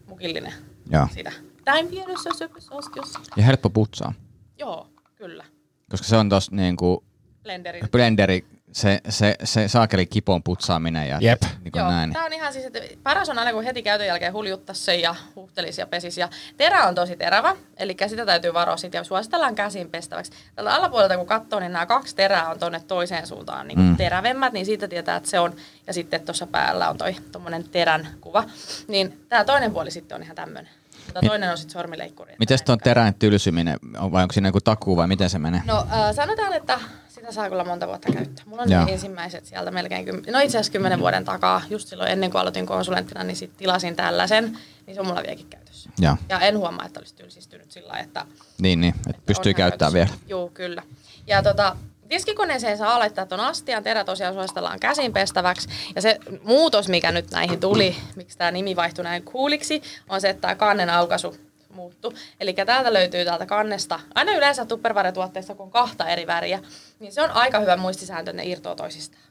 mukillinen Joo. sitä. Näin pienessä söpössä oskiossa. Ja helppo putsaa. Joo, kyllä. Koska se on tos niinku Blenderin. blenderi, se, se, se saakeli kipon putsaaminen ja Jep. Niinku Joo, näin. tää on ihan siis, että paras on aina kun heti käytön jälkeen huljuttaa sen ja huhtelis ja pesis. Ja terä on tosi terävä, eli sitä täytyy varoa sit ja suositellaan käsin pestäväksi. Tällä alapuolelta kun katsoo, niin nämä kaksi terää on tonne toiseen suuntaan niin mm. terävemmät, niin siitä tietää, että se on. Ja sitten tuossa päällä on toi tommonen terän kuva. Niin tämä toinen puoli sitten on ihan tämmöinen. Mutta toinen on sitten sormileikkuri. Miten tuon terän tylsyminen, on- vai onko siinä joku takuu vai miten se menee? No äh, sanotaan, että sitä saa kyllä monta vuotta käyttää. Mulla on Joo. ne ensimmäiset sieltä melkein, kym- no itse asiassa kymmenen vuoden takaa, just silloin ennen kuin aloitin konsulenttina, niin sit tilasin tällaisen, niin se on mulla vieläkin käytössä. Joo. Ja en huomaa, että olisi tylsistynyt sillä lailla, että Niin, niin, että pystyy on ihan käyttämään vielä. Joo, kyllä. Ja tota, tiskikoneeseen saa laittaa tuon astian, terä tosiaan suositellaan käsin pestäväksi. Ja se muutos, mikä nyt näihin tuli, miksi tämä nimi vaihtui näin kuuliksi, on se, että tämä kannen aukaisu muuttu. Eli täältä löytyy täältä kannesta, aina yleensä tupperware-tuotteista, kun on kahta eri väriä, niin se on aika hyvä muistisääntö, että ne irtoaa toisistaan.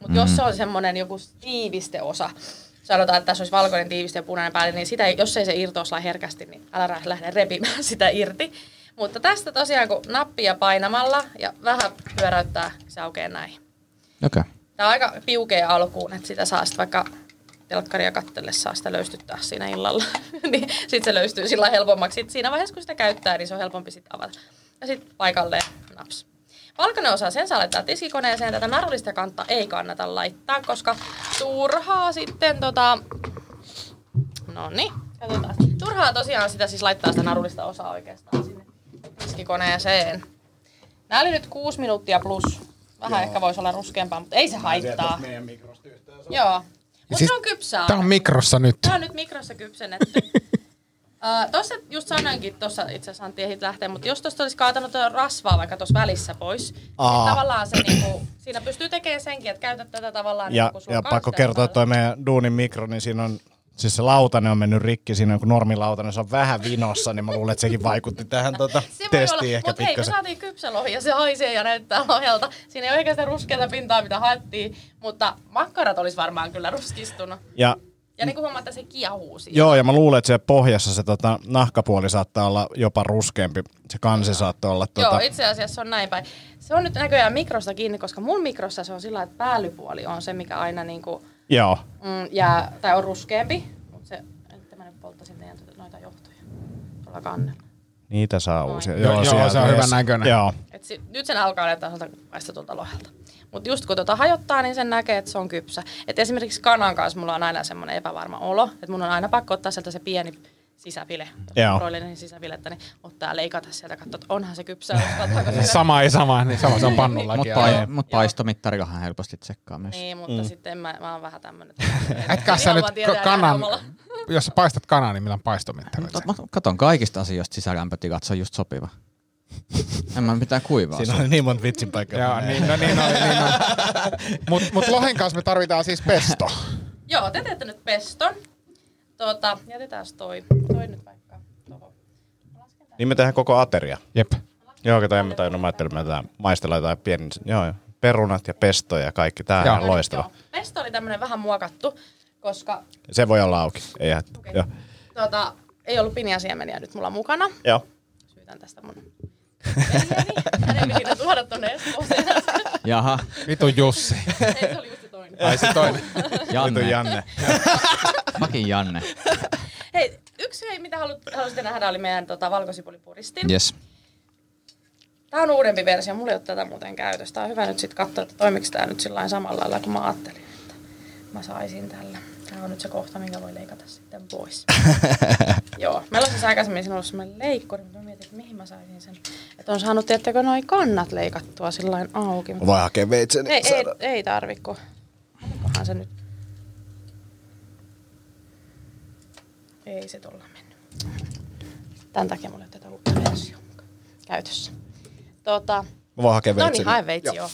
Mutta mm. jos se on semmoinen joku tiivisteosa, sanotaan, että tässä olisi valkoinen tiiviste ja punainen päälle, niin sitä, jos ei se irtoa herkästi, niin älä lähde repimään sitä irti. Mutta tästä tosiaan, kun nappia painamalla ja vähän pyöräyttää, se aukeaa näin. Okei. Okay. Tämä on aika piukea alkuun, että sitä saa sitten vaikka telkkaria katselle saa sitä löystyttää siinä illalla. niin sitten se löystyy sillä helpommaksi. Sit siinä vaiheessa, kun sitä käyttää, niin se on helpompi sitten avata. Ja sitten paikalleen naps. Valkoinen osa, sen saa laittaa tiskikoneeseen. Tätä narullista kantta ei kannata laittaa, koska turhaa sitten tota... No niin, katsotaan. Turhaa tosiaan sitä siis laittaa sitä narullista osaa oikeastaan sinne tiskikoneeseen. Nämä oli nyt kuusi minuuttia plus. Vähän ehkä voisi olla ruskeampaa, mutta ei se haittaa. Joo. Mutta siis se on kypsää. Tää on mikrossa nyt. Tämä on nyt mikrossa kypsennetty. Uh, tuossa just sanoinkin, tuossa itse asiassa Antti ehdit lähteä, mutta jos tuosta olisi kaatanut rasvaa vaikka tuossa välissä pois, niin Aa. tavallaan se niinku, siinä pystyy tekemään senkin, että käytät tätä tavallaan Ja, niinku, kun sulla ja pakko kertoa, että toi meidän duunin mikro, niin siinä on, siis se lautanen on mennyt rikki, siinä joku normilautanen, se on vähän vinossa, niin mä luulen, että sekin vaikutti tähän tota, Se testiin olla, ehkä mutta hei, me saatiin kypsälohi ja se haisee ja näyttää lohelta. Siinä ei ole oikeastaan ruskeata pintaa, mitä haettiin, mutta makkarat olisi varmaan kyllä ruskistunut. Ja Ja niin kuin huomaat, että se kiehuu siinä. Joo, ja mä luulen, että se pohjassa se tota, nahkapuoli saattaa olla jopa ruskeampi. Se kansi saattaa olla... Tota, Joo, itse asiassa se on näin päin. Se on nyt näköjään mikrosta kiinni, koska mun mikrossa se on sillä, että päällypuoli on se, mikä aina niinku, Joo. mm, jää, tai on ruskeampi. Mutta se, että mä nyt polttaisin teidän tuota- noita johtoja tuolla kannella. Niitä saa uusia. Joo, joo, sieltä se on hyvän näköinen. Joo. Et si- nyt sen alkaa näyttää sellaista paistetulta lohelta. Mutta just kun tota hajottaa, niin sen näkee, että se on kypsä. Et esimerkiksi kanan kanssa mulla on aina semmoinen epävarma olo, että mun on aina pakko ottaa sieltä se pieni sisäfile, Joo. jos niin sisäfilettä, niin ottaa leikata sieltä, katsoa, että onhan se kypsä. Sama ei sama, niin sama se on pannullakin. Mutta pai, mut paistomittarillahan helposti tsekkaa myös. Niin, mutta mm. sitten mä, mä oon vähän tämmönen. Etkä sä nyt kanan, jos sä paistat kanaa, niin millä on paistomittari? Mutta mä katon kaikista asioista sisälämpötilat, se on just sopiva. en mä mitään kuivaa. Siinä on niin monta vitsin paikkaa. Joo, niin, no niin, no, niin on. Mut, mut lohen kanssa me tarvitaan siis pesto. Joo, te teette nyt peston. Tuota, jätetään toi, toi nyt vaikka tohon. Niin me tehdään koko ateria. Jep. Joo, kato, en mä tajunnut, mä ajattelin, että maistellaan jotain pieni. Joo, joo. Perunat ja pesto ja kaikki. Tää on loistava. Joo. Pesto oli tämmönen vähän muokattu, koska Se voi olla auki. Ei. Okei. Joo. tuota, ei ollut pinjasiemeniä nyt mulla mukana. Joo. Syytän tästä mun veljeni. Hänen piti tuoda tonne Espooseen. Jaha, Vitu Jussi. Ei, se oli just se toinen. Ai se toinen. Janne. Janne. Janne. Makin Janne. Hei, yksi hei, mitä halut, halusitte nähdä oli meidän tota, valkosipulipuristin. Yes. Tämä on uudempi versio, mulla ei ole tätä muuten käytössä. Tää on hyvä nyt sitten katsoa, että toimiko tämä nyt sillä samalla lailla kuin mä ajattelin, että mä saisin tällä. Tämä on nyt se kohta, minkä voi leikata sitten pois. Joo, meillä on siis aikaisemmin siinä ollut semmoinen leikkuri, mutta mä mietin, että mihin mä saisin sen. Että on saanut, tiettäkö, noi kannat leikattua sillä auki. Mutta Voi hakea veitsen. ei, ei, ei tarvi, kun... Onkohan se nyt... Ei se tuolla mennyt. Tän takia mulla ei tätä uutta versiota käytössä. Tota, Mä voin hakea no niin, hae veitsi, joo.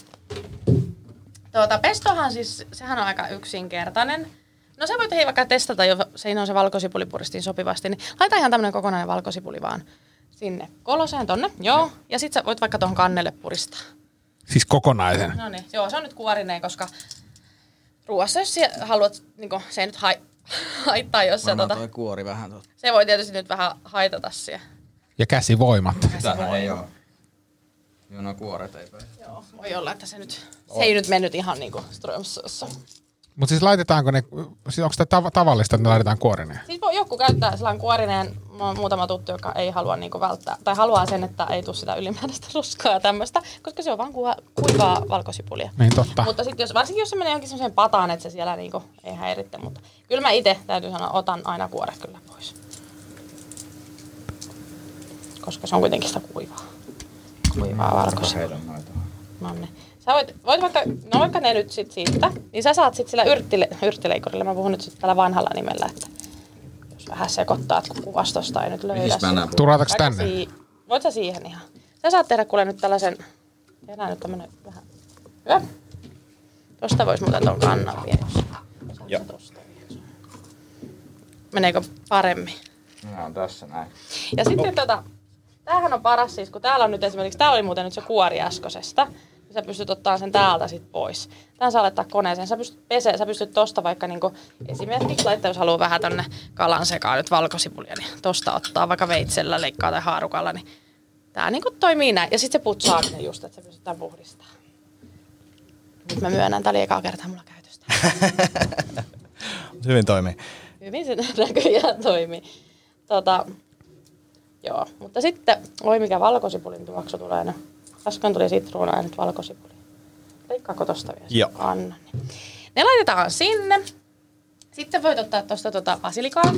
Tuota, pestohan siis, sehän on aika yksinkertainen. No sä voit hei vaikka testata, jos siinä on se valkosipulipuristin sopivasti, niin laita ihan tämmönen kokonainen valkosipuli vaan sinne koloseen tonne, joo. Ja sit sä voit vaikka tuohon kannelle puristaa. Siis kokonaisen. No niin, joo, se on nyt kuorineen, koska ruoassa, jos sä haluat, niin kun, se ei nyt hai, haittaa, jos se, tota, kuori vähän tuota. se voi tietysti nyt vähän haitata siellä. Ja käsivoimat. Tähän ei oo. Joo, no kuoret ei pääse. Joo, voi olla, että se nyt, se ei nyt mennyt ihan niinku Strömsössä. Mutta siis laitetaanko ne, siis onko tämä tav- tavallista, että ne laitetaan kuorineen? Siis voi joku käyttää sellainen kuorineen, muutama tuttu, joka ei halua niinku välttää, tai haluaa sen, että ei tule sitä ylimääräistä ruskaa ja tämmöistä, koska se on vaan kuva, kuivaa valkosipulia. Niin totta. Mutta sitten jos, varsinkin jos se menee johonkin semmoiseen pataan, että se siellä niinku ei häiritte, mutta kyllä mä itse täytyy sanoa, otan aina kuoret kyllä pois. Koska se on kuitenkin sitä kuivaa. Kuivaa valkosipulia. No niin. Sä voit, voit vaikka, no vaikka ne nyt sit siitä, niin sä saat sit sillä yrttile, yrttileikurilla, mä puhun nyt sit tällä vanhalla nimellä, että jos vähän sekoittaa, että kun kuvastosta ei nyt löydä. Vaikka tänne? Si- voit sä siihen ihan. Sä saat tehdä kuule nyt tällaisen, tehdään nyt tämmönen vähän, hyvä. Tosta vois muuten ton kannan vielä, Joo. Meneekö paremmin? Mä on tässä näin. Ja sitten tota, tämähän on paras siis, kun täällä on nyt esimerkiksi, tää oli muuten nyt se kuori äskosesta, sä pystyt ottaa sen täältä sit pois. Tän saa laittaa koneeseen, sä pystyt pesee, sä pystyt tosta vaikka niinku, esimerkiksi laittaa, jos haluaa vähän tonne kalan sekaan nyt valkosipulia, niin tosta ottaa vaikka veitsellä, leikkaa tai haarukalla, niin tää niinku toimii näin. Ja sitten se putsaaminen just, että se pystytään puhdistamaan. Nyt mä myönnän, tää oli ekaa kertaa mulla käytöstä. Hyvin toimii. Hyvin se näköjään toimii. Tota, joo, mutta sitten, oi mikä valkosipulin tuoksu tulee nyt. Äsken tuli sitruunaa ja nyt valkosipuli. Leikkaako tosta vielä? Joo. Anna. Niin. Ne laitetaan sinne. Sitten voit ottaa tosta tota basilikaa.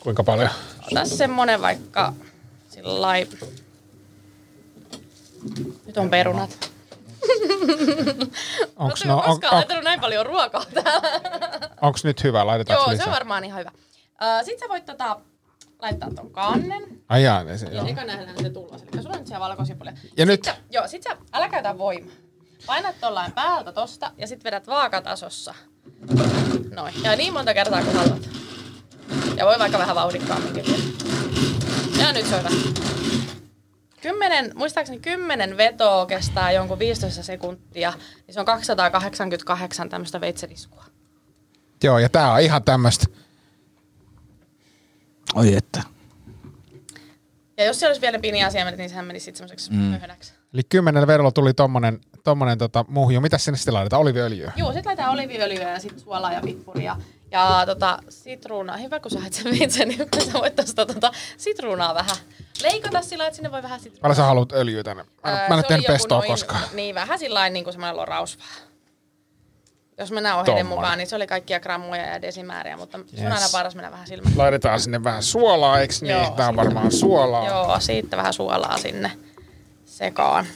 Kuinka paljon? Ota semmonen vaikka sillä Nyt on perunat. Onks, Oletteko no, on, koskaan on, laittanut näin paljon ruokaa täällä? onks nyt hyvä? Laitetaanko Joo, se lisää? on varmaan ihan hyvä. Uh, Sitten sä voit tota, laittaa ton kannen. Ai jaa, niin se, Ja joo. eka nähdään se tulos. Eli sulla on nyt siellä valkosipulia. Ja nyt? Sä, joo, sit sä, älä käytä voimaa. Painat tollain päältä tosta ja sit vedät vaakatasossa. Noin. Ja niin monta kertaa kuin haluat. Ja voi vaikka vähän vauhdikkaamminkin vielä. Ja nyt se on hyvä. Kymmenen, muistaakseni kymmenen vetoa kestää jonkun 15 sekuntia, niin se on 288 tämmöistä veitseliskua. Joo, ja tää on ihan tämmöstä. Oi että. Ja jos siellä olisi vielä pinjasiemenet, niin sehän menisi sitten semmoiseksi mm. möhönäksi. Eli kymmenellä verolla tuli tommonen, tommonen tota, muhju. Mitä sinne sitten laitetaan? Oliviöljyä. Joo, sitten laitetaan oliviöljyä ja sitten suolaa ja pippuria. Ja tota, sitruunaa. Hyvä, kun sä et sen vitsen, niin sä voit tosta tota, sitruunaa vähän leikata sillä, että sinne voi vähän sitruunaa. Paljon sä haluat öljyä tänne? Mä, Öö, mä en tehnyt pestoa noin- koskaan. Niin, vähän sillä lailla niin kuin semmoinen loraus vähän. Jos mennään ohjeiden Tommonen. mukaan, niin se oli kaikkia grammoja ja desimääriä, mutta yes. se on aina paras mennä vähän silmään. Laitetaan sinne vähän suolaa, eiks niin? Joo, Tää on varmaan suolaa. Joo, siitä vähän suolaa sinne sekaan.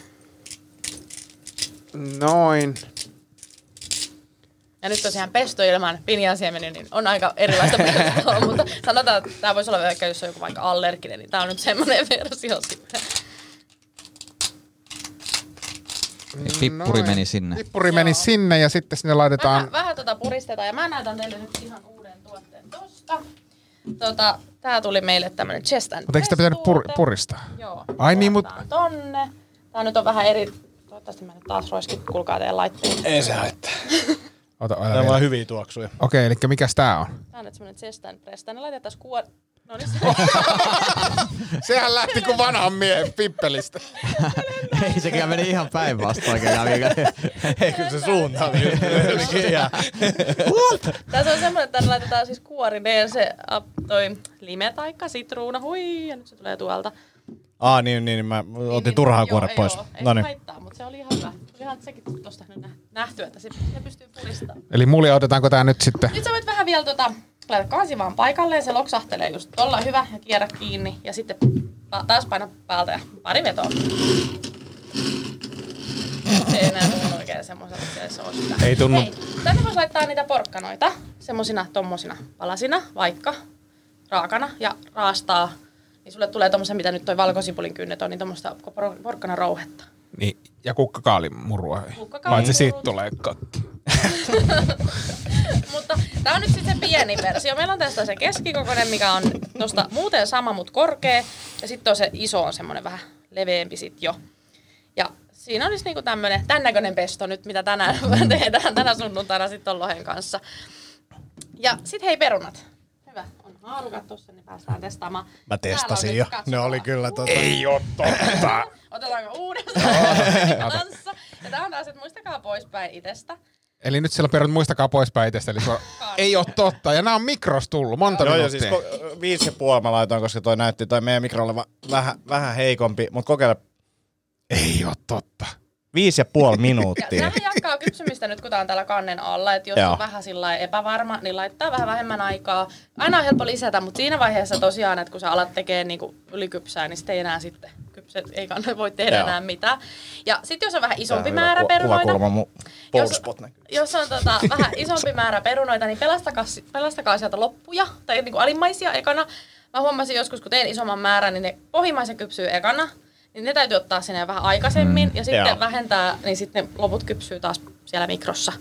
Noin. Ja nyt tosiaan pesto ilman pinjansiemeniä, niin on aika erilaista pestoa, mutta sanotaan, että tämä voisi olla vaikka, jos on joku vaikka allerginen, niin tämä on nyt semmoinen versio sitten. Niin Pippuri meni sinne. Pippuri meni sinne ja sitten sinne laitetaan... Vähän, vähän tota puristetaan ja mä näytän teille nyt ihan uuden tuotteen tosta. Tota, tää tuli meille tämmönen chest and Mutta eikö sitä pitänyt pur- puristaa? Joo. Ai niin, mut- tonne. Tää nyt on vähän eri... Toivottavasti mä nyt taas roiskin, kuulkaa teidän laitteen. Ei se haittaa. Ota, ota Tämä on hyviä tuoksuja. Okei, eli mikäs tää on? Tää on nyt semmonen chest and press. Tänne laitetaan kuor... No niin, Sehän lähti kuin vanhan miehen pippelistä. Ei sekin meni ihan päinvastoin. Ei kyllä se suunta oli Tässä on semmoinen, että tänne laitetaan siis kuorineen se ap, toi lime taikka sitruuna. Hui, ja nyt se tulee tuolta. Aa, niin, niin, mä Niin, otin niin, turhaa joo, kuoret ei pois. oo, Ei No se niin. haittaa, mutta se oli ihan hyvä. Ihan sekin nä- nähty, että se, se pystyy puristamaan. Eli mulia otetaanko tää nyt sitten? Nyt sä voit vähän vielä tota, laita kansi vaan paikalleen, se loksahtelee just tolla hyvä ja kierrä kiinni ja sitten taas paina päältä ja pari vetoa. Ei enää tunnu oikein semmoiselta, että se on sitä. Ei tunnu. Hei, tänne voisi laittaa niitä porkkanoita, semmosina tommosina palasina, vaikka raakana ja raastaa. Niin sulle tulee tommosen, mitä nyt toi valkosipulin kynnet on, niin tommosta por- porkkana rouhetta. Niin, ja kukkakaalimurua. Paitsi siitä tulee kakki. Mutta tämä on nyt sitten se pieni versio. Meillä on tästä se keskikokoinen, mikä on tosta muuten sama, mutta korkea. Ja sitten on se iso on semmoinen vähän leveämpi sit jo. Ja siinä olisi niinku tämmöinen, tämän näköinen pesto nyt, mitä tänään tehdään tänä sunnuntaina sitten lohen kanssa. Ja sitten hei perunat. Haarukat tossa, niin päästään testaamaan. Mä testasin jo. Ne oli kyllä tota... Ei oo totta. Otetaanko uudestaan kanssa. Ja tää on taas, että muistakaa poispäin itsestä. Eli nyt siellä perut muistakaa poispäin itsestä. Eli sua... Ei oo totta. Ja nämä on mikros tullut. Monta Joo, joo, minuuttia. siis ko- viisi ja puoli mä laitoin, koska toi näytti toi meidän mikro olevan vähän, vähän heikompi, mutta kokeile Ei oo totta. Viisi ja puoli Ja minuuttia. tämähän jatkaa kypsymistä nyt, kun tää on täällä kannen alla. Että jos Joo. on vähän sillä epävarma, niin laittaa vähän vähemmän aikaa. Aina on helppo lisätä, mutta siinä vaiheessa tosiaan, että kun sä alat tekemään niinku ylikypsää, niin sitten ei enää sitten kypset, ei kannata voi tehdä Joo. enää mitään. Ja sitten jos on vähän isompi on määrä ku- perunoita, mun jos, jos on tota, vähän isompi määrä perunoita, niin pelastakaa, pelastakaa sieltä loppuja tai niinku alimmaisia ekana. Mä huomasin joskus, kun tein isomman määrän, niin ne pohjimmaisen kypsyy ekana. Niin ne täytyy ottaa sinne vähän aikaisemmin mm, ja sitten joo. vähentää, niin sitten ne loput kypsyy taas siellä mikrossa.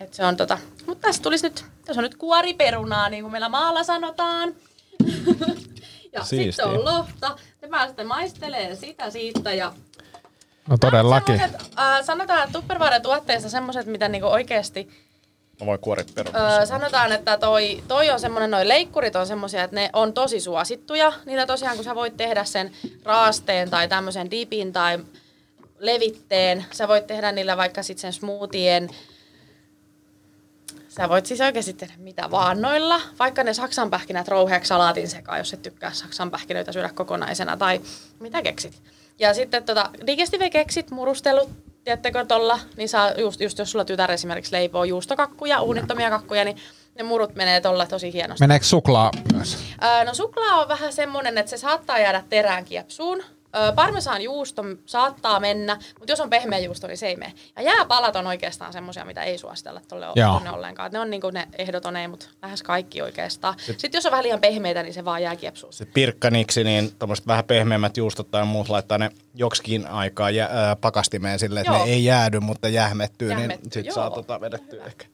Et se on tota, mutta tässä tulisi nyt, tässä on nyt kuoriperunaa, niin kuin meillä maalla sanotaan. ja sitten on lohta. Te pääsette maistelemaan sitä siitä ja No todellakin. Äh, sanotaan, että Tupperware tuotteista semmoiset, mitä niinku oikeasti Mä voin perunat. Öö, sanotaan, että toi, toi on semmoinen, noi leikkurit on semmoisia, että ne on tosi suosittuja. Niillä tosiaan, kun sä voit tehdä sen raasteen tai tämmöisen dipin tai levitteen, sä voit tehdä niillä vaikka sitten sen smoothien. Sä voit siis oikeasti tehdä mitä vaan noilla, vaikka ne saksanpähkinät rouheaksi salaatin sekaan, jos et tykkää saksanpähkinöitä syödä kokonaisena tai mitä keksit. Ja sitten tota, digestive-keksit, murustelut, tiedättekö tolla, niin saa just, just jos sulla tytär esimerkiksi leipoo juustokakkuja, uunittomia kakkuja, niin ne murut menee tolla tosi hienosti. Meneekö suklaa myös? Öö, no suklaa on vähän semmonen, että se saattaa jäädä terään kiepsuun. Parmesan juusto saattaa mennä, mutta jos on pehmeä juusto, niin se ei mene. Ja jääpalat on oikeastaan semmosia, mitä ei suositella tolle Joo. tonne ollenkaan. Ne on niinku ne ehdoton ei, mutta lähes kaikki oikeastaan. Sitten jos on vähän liian pehmeitä, niin se vaan jää kiepsuun. Se pirkkaniksi, niin tommoset vähän pehmeämmät juustot tai muut laittaa ne joksikin aikaa jä, ää, pakastimeen silleen, että ne ei jäädy, mutta jähmettyy, Jähmettyy, niin sit joo. saa tota vedettyä ehkä.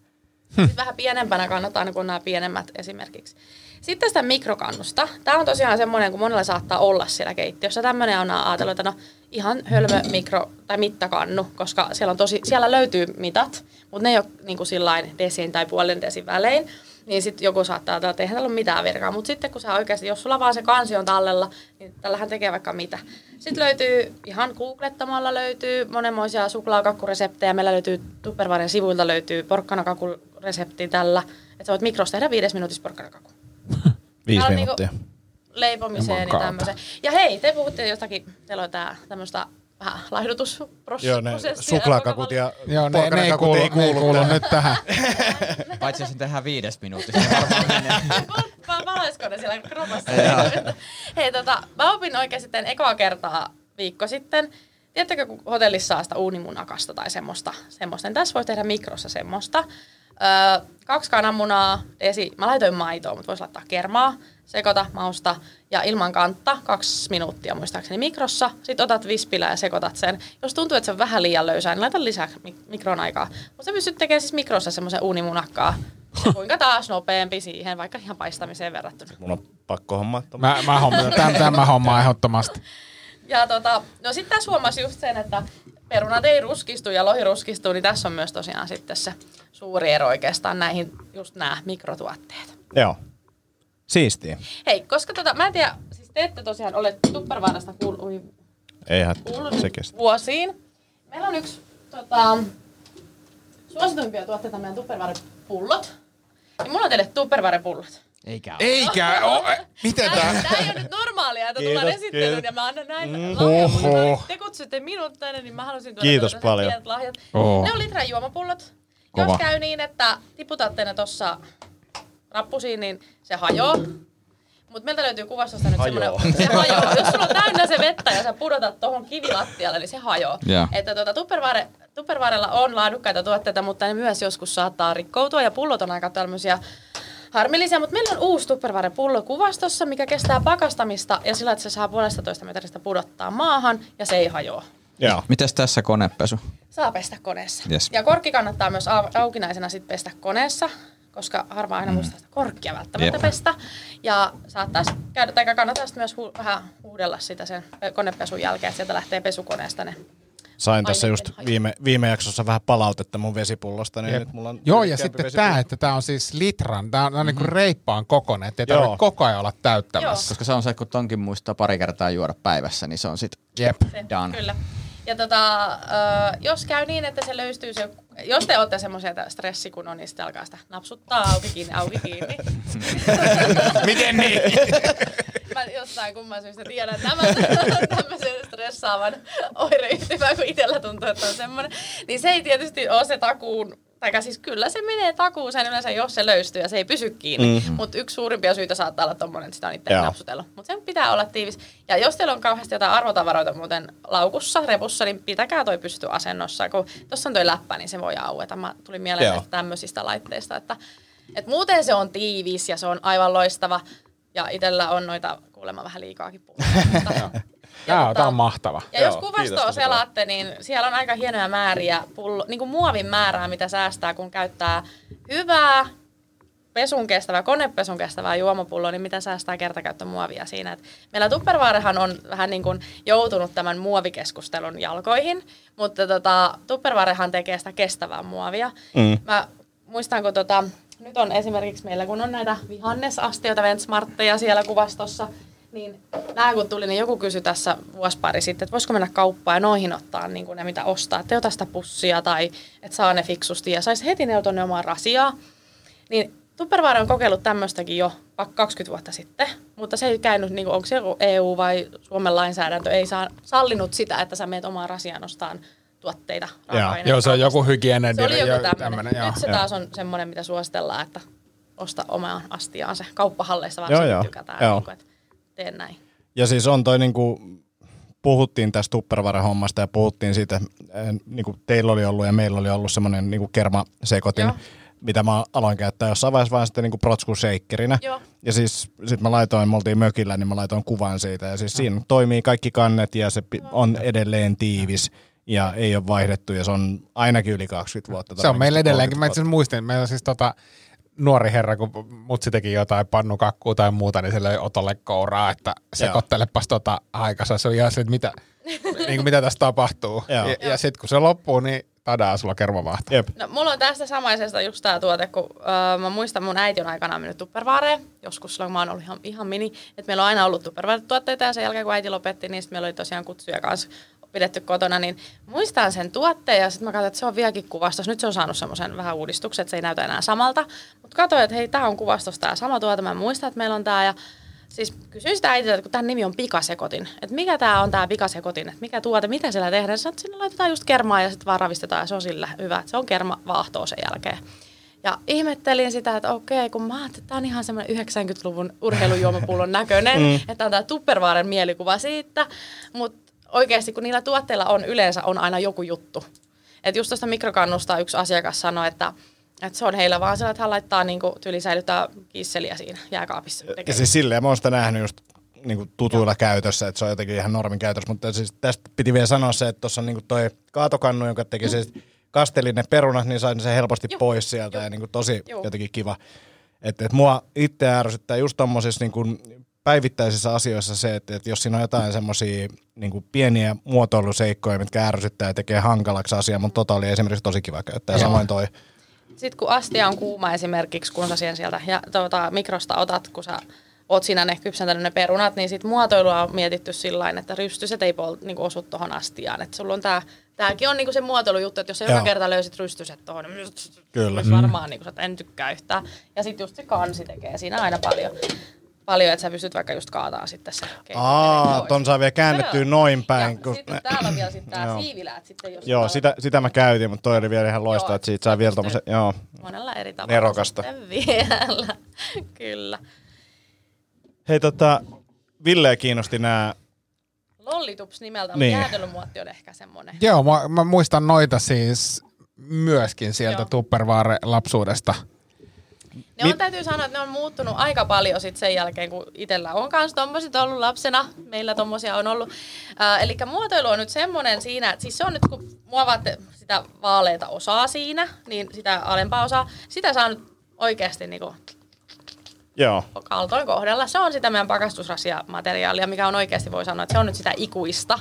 Sitten vähän pienempänä kannattaa, niin kuin nämä pienemmät esimerkiksi. Sitten sitä mikrokannusta. Tämä on tosiaan semmoinen, kun monella saattaa olla siellä keittiössä. Tämmöinen on ajatellut, että no ihan hölmö mikro- tai mittakannu, koska siellä, on tosi, siellä löytyy mitat, mutta ne ei ole niin kuin sillain desin tai puolen desin välein. Niin sitten joku saattaa ajatella, että eihän täällä ole mitään virkaa. Mutta sitten kun sä oikeasti, jos sulla vaan se kansi on tallella, niin tällähän tekee vaikka mitä. Sitten löytyy, ihan googlettamalla löytyy monenmoisia suklaakakkureseptejä. Meillä löytyy Tupperwaren sivuilta löytyy porkkanakakkuresepti tällä. Että sä voit mikrosta tehdä viides minuutissa porkkanakakku. Viisi Tää on minuuttia. Niinku leipomiseen ja tämmöiseen. Ja hei, te puhutte jostakin, teillä on tää tämmöistä vähän laihdutusprosessia. Joo, ne suklaakakut ja Joo, ne, ne, ei kuulu, ne ei kuulu tähän. nyt tähän. Paitsi jos sen tehdään viides minuutissa. Valaisiko ne siellä kropassa? Hei, tota, mä opin oikein sitten ekoa kertaa viikko sitten. Tiedättekö, kun hotellissa saa sitä uunimunakasta tai semmoista, semmoista niin tässä voi tehdä mikrossa semmoista. Öö, kaksi kananmunaa, desi, mä laitoin maitoa, mutta voisi laittaa kermaa, sekoita, mausta ja ilman kantta, kaksi minuuttia muistaakseni mikrossa. Sitten otat vispilää ja sekoitat sen. Jos tuntuu, että se on vähän liian löysää, niin laita lisää mik- mikron aikaa. Mutta sä pystyt tekemään siis mikrossa semmoisen uunimunakkaa. Ja kuinka taas nopeampi siihen, vaikka ihan paistamiseen verrattuna. Mun on pakko hommaa. Mä, mä hommaan, tämän, tämän hommaa ehdottomasti. Ja tota, no sitten tässä huomasi just sen, että perunat ei ruskistu ja lohi ruskistuu, niin tässä on myös tosiaan sitten se suuri ero oikeastaan näihin just nämä mikrotuotteet. Joo. Siistiä. Hei, koska tota, mä en tiedä, siis te ette tosiaan ole Tupperwaresta kuullut, kuullut Se vuosiin. Meillä on yksi tota, suosituimpia tuotteita meidän Tupperware-pullot. Niin mulla on teille Tupperware-pullot. Eikä oo. Eikä oo. Miten Tää, tää? tää ei ole nyt normaalia, että Kiitos, tullaan esittelyyn kiitos. ja mä annan näin Mm. Oho. te kutsutte minut tänne, niin mä halusin tuoda Kiitos paljon. pienet lahjat. Oho. Ne on litran juomapullot. Kova. Jos käy niin, että tiputatte ne tossa rappusiin, niin se hajoaa. Mutta meiltä löytyy kuvastosta nyt semmoinen, se hajoaa. Jos sulla on täynnä se vettä ja sä pudotat tuohon kivilattialle, niin se hajoaa. Joo. Että tuota, Tupperware, Tupperwarella on laadukkaita tuotteita, mutta ne myös joskus saattaa rikkoutua ja pullot on aika tämmöisiä harmillisia, mutta meillä on uusi Tupperware pullo kuvastossa, mikä kestää pakastamista ja sillä, että se saa puolesta toista metristä pudottaa maahan ja se ei hajoa. Joo. Mites tässä konepesu? Saa pestä koneessa. Yes. Ja korkki kannattaa myös au- aukinaisena sit pestä koneessa, koska harva aina muistaa sitä korkkia välttämättä Jep. pestä. Ja saattaa käydä, tai kannattaa myös hu- vähän huudella sitä sen konepesun jälkeen, että sieltä lähtee pesukoneesta ne. Sain tässä just viime, viime jaksossa vähän palautetta mun vesipullosta, niin Jep. nyt mulla on Joo, ja sitten vesipullo. tämä, että tämä on siis litran, tämä on, mm-hmm. niinku reippaan kokoinen, ettei Joo. tarvitse koko ajan olla täyttämässä. Koska se on se, kun tonkin muistaa pari kertaa juoda päivässä, niin se on sit Jep. Done. Kyllä. Ja tota, ö, jos käy niin, että se löystyy se, jos te olette semmoisia stressi kun on, niin sitten alkaa sitä napsuttaa auki kiinni, auki kiinni. Miten niin? Mä jostain kumman syystä tiedän tämän tämmöisen stressaavan oireyhtymän, kun itsellä tuntuu, että on semmoinen. Niin se ei tietysti ole se takuun, tai siis kyllä se menee takuuseen yleensä, jos se löystyy ja se ei pysy kiinni. Mm. Mutta yksi suurimpia syitä saattaa olla tommonen, että sitä on itse napsutellut. Mutta sen pitää olla tiivis. Ja jos teillä on kauheasti jotain arvotavaroita muuten laukussa, repussa, niin pitäkää toi pystyasennossa. Kun tuossa on toi läppä, niin se voi aueta. Mä tulin mieleen Joo. näistä tämmöisistä laitteista, että, että muuten se on tiivis ja se on aivan loistava. Ja itsellä on noita kuulemma vähän liikaakin puhuttu. Tämä on, tää on mahtava. Ja jos Joo, kiitos kuvastoa selaatte, niin siellä on aika hienoja määriä, pullo, niin kuin muovin määrää, mitä säästää, kun käyttää hyvää pesun kestävää, konepesun kestävää juomapulloa, niin mitä säästää kertakäyttömuovia siinä. Et meillä Tupperwarehan on vähän niin kuin joutunut tämän muovikeskustelun jalkoihin, mutta tota, Tupperwarehan tekee sitä kestävää muovia. Mm. Mä muistan, kun tota, nyt on esimerkiksi meillä, kun on näitä vihannesastioita, Ventsmartteja siellä kuvastossa, niin nämä kun tuli, niin joku kysyi tässä vuosi pari sitten, että voisiko mennä kauppaan ja noihin ottaa niin kuin ne, mitä ostaa. Että ota sitä pussia tai että saa ne fiksusti ja saisi heti ne tuonne omaan rasiaa. Niin Tupperware on kokeillut tämmöistäkin jo vaikka 20 vuotta sitten, mutta se ei käynyt, niin kuin, onko se joku EU vai Suomen lainsäädäntö, ei saa, sallinut sitä, että sä meet omaan rasiaan ostaan tuotteita, raaka-aineita. Joo, se on joku hygiene. Se oli joku tämmöinen. joo. Nyt se taas on semmoinen, mitä suositellaan, että osta omaan astiaan se kauppahalleissa, vaan Joo, joo. tykätään, Joo. niin kuin, että teen näin. Ja siis on toi niinku, puhuttiin tästä Tupperware-hommasta ja puhuttiin siitä, äh, niinku teillä oli ollut ja meillä oli ollut semmoinen niinku kermasekotin, Joo. mitä mä aloin käyttää jossain vaiheessa vaan sitten niinku protsku shakerinä. Joo. Ja siis sit mä laitoin, me oltiin mökillä, niin mä laitoin kuvan siitä. Ja siis siinä toimii kaikki kannet ja se on edelleen tiivis. ja ei ole vaihdettu ja se on ainakin yli 20 vuotta. Se on meillä edelleenkin. Mä 30 itse muistin, meillä on siis tota, nuori herra, kun mutsi teki jotain pannukakkua tai muuta, niin sille oli Otolle kouraa, että sekoittelepas tota aikansa. Se on ihan se, että mitä, niin kuin mitä tässä tapahtuu. Joo. ja ja sitten kun se loppuu, niin tadaa, sulla kerma vahtaa. Jep. No, mulla on tästä samaisesta just tää tuote, kun öö, mä muistan mun äiti on aikanaan mennyt tuppervaareen, joskus silloin kun mä oon ollut ihan, ihan mini, että meillä on aina ollut tuppervaare-tuotteita ja sen jälkeen kun äiti lopetti, niin sitten meillä oli tosiaan kutsuja kanssa pidetty kotona, niin muistan sen tuotteen ja sitten mä katsoin, että se on vieläkin kuvastos. Nyt se on saanut semmoisen vähän uudistuksen, että se ei näytä enää samalta. Mutta katsoin, että hei, tämä on kuvastos tämä sama tuote, mä muistan, että meillä on tämä ja Siis kysyin sitä äitiltä, että kun tämän nimi on pikasekotin, että mikä tämä on tämä pikasekotin, että mikä tuote, mitä siellä tehdään. Sanoin, että sinne laitetaan just kermaa ja sitten vaan ravistetaan ja se on sillä hyvä, että se on kerma vaahtoa sen jälkeen. Ja ihmettelin sitä, että okei, kun mä ajattelin, että tämä on ihan semmoinen 90-luvun urheilujuomapullon näköinen, mm. että on tämä Tupperwaren mielikuva siitä, mutta oikeasti kun niillä tuotteilla on yleensä on aina joku juttu. Että just tuosta mikrokannusta yksi asiakas sanoi, että, että se on heillä vaan sellainen, että hän laittaa niinku, tyyli säilyttää kisseliä siinä jääkaapissa. Ja Tekee. siis silleen mä oon sitä nähnyt just niinku tutuilla käytössä, että se on jotenkin ihan normin käytössä, mutta siis tästä piti vielä sanoa se, että tuossa on niinku toi kaatokannu, joka teki se kasteli ne perunat, niin sain sen helposti Juh, pois sieltä juh. ja niinku tosi Juh. jotenkin kiva. Että et mua itse ärsyttää just tommosissa niinku päivittäisissä asioissa se, että, että jos siinä on jotain semmoisia niinku pieniä muotoiluseikkoja, mitkä ärsyttää ja tekee hankalaksi asiaa, mutta tota oli esimerkiksi tosi kiva käyttää. Ja Joo. samoin toi. Sitten kun astia on kuuma esimerkiksi, kun sä siihen sieltä ja, tuota, mikrosta otat, kun sä oot siinä ne kypsentänyt ne perunat, niin sit muotoilua on mietitty sillä että rystyset ei pol, niinku osu tuohon astiaan. Että sulla on tää, tääkin on niinku se muotoilujuttu, että jos sä joka kerta löysit rystyset tuohon, niin Kyllä. olisi varmaan niinku, että en tykkää yhtään. Ja sitten just se kansi tekee siinä aina paljon, paljon että sä pystyt vaikka just kaataa sitten se Aa, ton saa vielä käännettyä noin päin. Ja kun- sitten täällä on vielä sitten tää Joo. siiviläät sitten, jos Joo, sitä, sitä mä käytin, mutta toi oli vielä ihan loistava, että siitä saa vielä tommosen, joo. monella eri tavalla Nerokasta. vielä. Kyllä. Hei tota, Ville kiinnosti nämä, Lollitups nimeltä, mutta Niin. jäätelömuotti on ehkä semmoinen. Joo, mä, mä muistan noita siis myöskin sieltä Joo. Ne on, täytyy sanoa, että ne on muuttunut aika paljon sit sen jälkeen, kun itsellä on kanssa tommosit ollut lapsena. Meillä tommosia on ollut. Äh, Eli muotoilu on nyt semmoinen siinä, että siis se on nyt, kun muovaatte sitä vaaleita osaa siinä, niin sitä alempaa osaa, sitä saa nyt oikeasti niinku joo, kaltoin kohdella. Se on sitä meidän pakastusrasiamateriaalia, mikä on oikeasti voi sanoa, että se on nyt sitä ikuista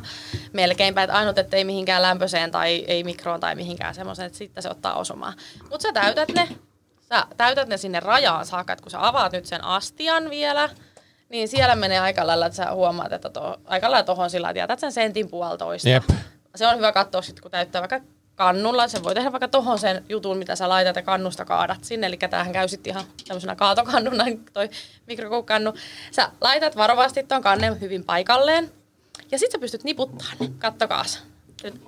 melkeinpä, että ainut, että ei mihinkään lämpöiseen tai ei mikroon tai mihinkään semmoiseen, että sitten se ottaa osumaan. Mutta sä täytät ne, sä täytät ne sinne rajaan saakka, että kun sä avaat nyt sen astian vielä, niin siellä menee aika lailla, että sä huomaat, että to, aika lailla tohon sillä, että jätät sen sentin puolitoista. Jep. Se on hyvä katsoa sitten, kun täyttää vaikka kannulla. Se voi tehdä vaikka tohon sen jutun, mitä sä laitat ja kannusta kaadat sinne. Eli tämähän käy sitten ihan tämmöisenä kaatokannuna, toi mikrokuukannu. Sä laitat varovasti ton kannen hyvin paikalleen. Ja sit sä pystyt niputtaa ne. Kattokaas. Nyt,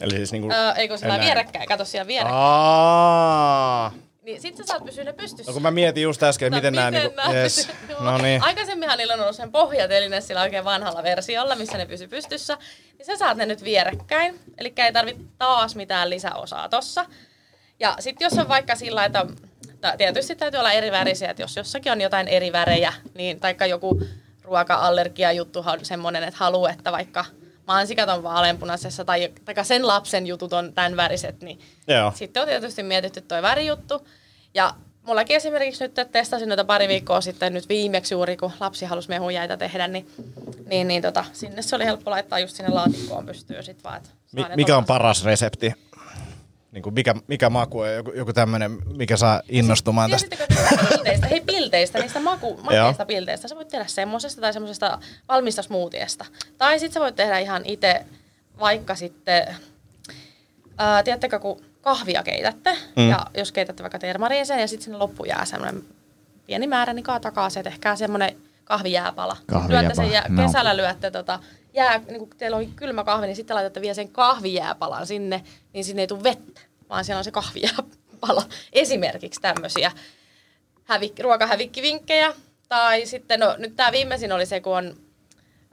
eli siis niinku... öö, eikö sillä näin. vierekkäin? Kato siellä vierekkäin. Aa. Niin sit sä saat pysyä ne pystyssä. No kun mä mietin just äsken, että miten, nämä niinku... nää Yes. pysyy- No niin. Aikaisemminhan niillä on ollut sen pohjateline sillä oikein vanhalla versiolla, missä ne pysyy pystyssä. Niin sä saat ne nyt vierekkäin. Eli ei tarvitse taas mitään lisäosaa tossa. Ja sitten jos on vaikka sillä, että tietysti täytyy olla eri värisiä, että jos jossakin on jotain eri värejä, niin taikka joku ruoka-allergia juttu on semmoinen, että haluaa, että vaikka mansikat on vaaleanpunaisessa tai, tai sen lapsen jutut on tämän väriset, niin Joo. sitten on tietysti mietitty toi värijuttu. Ja mullakin esimerkiksi nyt testasin noita pari viikkoa sitten nyt viimeksi juuri, kun lapsi halusi mehujäitä tehdä, niin, niin, niin tota, sinne se oli helppo laittaa just sinne laatikkoon pystyyn sit vaan. Mi- mikä on paras resepti? Niinku mikä, mikä maku on joku, joku tämmönen, mikä saa innostumaan tästä? Tiesittekö te pilteistä? Hei pilteistä, niistä maku, makeista pilteistä. Sä voit tehdä semmosesta tai semmosesta valmista smoothiesta. Tai sit sä voit tehdä ihan itse vaikka sitten, ää, tiedättekö kun kahvia keitätte, mm. ja jos keitätte vaikka termariin sen ja sitten sinne loppuun jää semmoinen pieni määrä, niin kaataa se, tehkää semmoinen kahvijääpala. Kahvijääpala, Lyötte sen no. kesällä lyötte tota, jää, niin kun teillä on kylmä kahvi, niin sitten laitatte vielä sen kahvijääpalan sinne, niin sinne ei tule vettä, vaan siellä on se kahvijääpala. Esimerkiksi tämmöisiä hävik- ruokahävikkivinkkejä. Tai sitten, no nyt tämä viimeisin oli se, kun on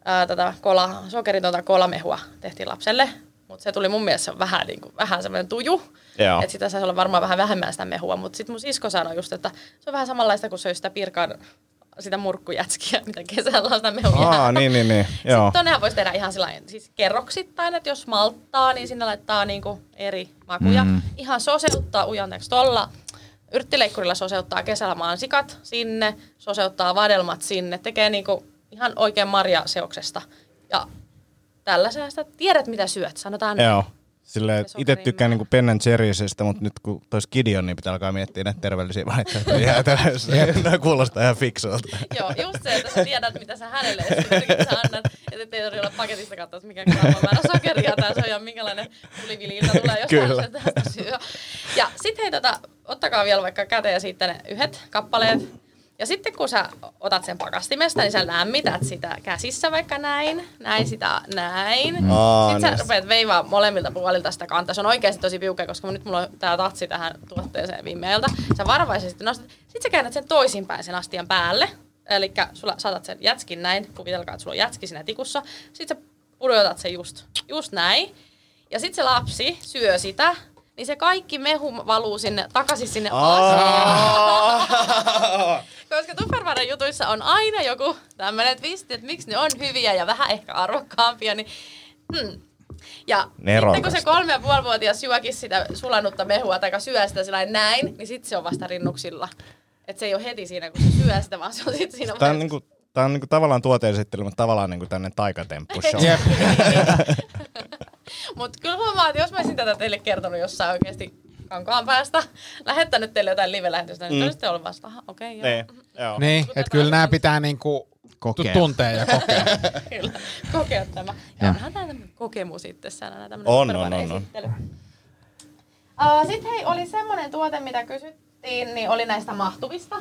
ää, tota, kola, sokeritonta kolamehua tehtiin lapselle. Mutta se tuli mun mielestä se vähän, niin kuin, vähän semmoinen tuju. Että sitä saisi olla varmaan vähän vähemmän sitä mehua. Mutta sitten mun sisko sanoi just, että se on vähän samanlaista kuin söisi sitä pirkan sitä murkkujätskiä, mitä kesällä on sitä mehua. Aa, niin, niin, niin. Joo. Sitten tonnehan voisi tehdä ihan sellainen, siis kerroksittain, että jos malttaa, niin sinne laittaa niinku eri makuja. Mm. Ihan soseuttaa ujanteeksi tolla. Yrttileikkurilla soseuttaa kesällä mansikat sinne, soseuttaa vadelmat sinne, tekee niinku ihan oikein marjaseoksesta. Ja tällä säästä tiedät mitä syöt, sanotaan. Joo. Silleen, Se itse tykkään niinku Ben Jerry'sistä, mutta nyt kun tois Gideon, niin pitää alkaa miettiä näitä terveellisiä vaihtoehtoja. Nämä kuulostaa ihan fiksuilta. Joo, just se, että sä tiedät, mitä sä hänelle esimerkiksi sä annat. Että ettei tarvitse olla paketista katsoa, että mikä gramma määrä sokeria tai se on ja minkälainen tuliviliilta tulee jostain Kyllä. tästä syö. Ja sitten hei, tota, ottakaa vielä vaikka käteen siitä ne yhdet kappaleet. Ja sitten kun sä otat sen pakastimesta, niin sä lämmität sitä käsissä vaikka näin, näin sitä, näin. Aa, sitten niin. sä rupeat veivaa molemmilta puolilta sitä kantaa. Se on oikeasti tosi piukea, koska nyt mulla on tää tatsi tähän tuotteeseen viimeiltä. Sä varovaisesti nostat. Sitten sä käännät sen toisinpäin sen astian päälle. Eli sulla saatat sen jätskin näin, kuvitelkaa, että sulla on jätski siinä tikussa. Sitten sä pudotat sen just, just näin. Ja sitten se lapsi syö sitä, niin se kaikki mehu valuu sinne takaisin sinne astiaan. Koska Tupperwaren jutuissa on aina joku tämmöinen twisti, että miksi ne on hyviä ja vähän ehkä arvokkaampia, niin hmm. Ja Nerokasta. sitten kun se kolme ja puolivuotias juokin sitä sulanutta mehua tai syö sitä sillä näin, niin sitten se on vasta rinnuksilla. Että se ei ole heti siinä, kun se syö sitä, vaan se on sitten siinä Tämä on, niinku, tää on niinku tavallaan tuoteesittely, mutta tavallaan niinku tänne taikatemppu show. Mutta kyllä huomaa, että jos mä olisin tätä teille kertonut jossain oikeasti kankaan päästä, lähettänyt teille jotain live-lähetystä, niin Mm. olisitte ollut vasta, aha, okei, okay, joo. Niin, joo. Niin, että kyllä nämä pitää niinku Kokea. tu- tuntea ja kokea. Kyllä, kokea tämä. Ja Joo. onhan tämä tämmöinen kokemus itsessään, tämmöinen On, on, on, on. Uh, Sitten hei, oli semmoinen tuote, mitä kysyttiin, niin oli näistä mahtuvista.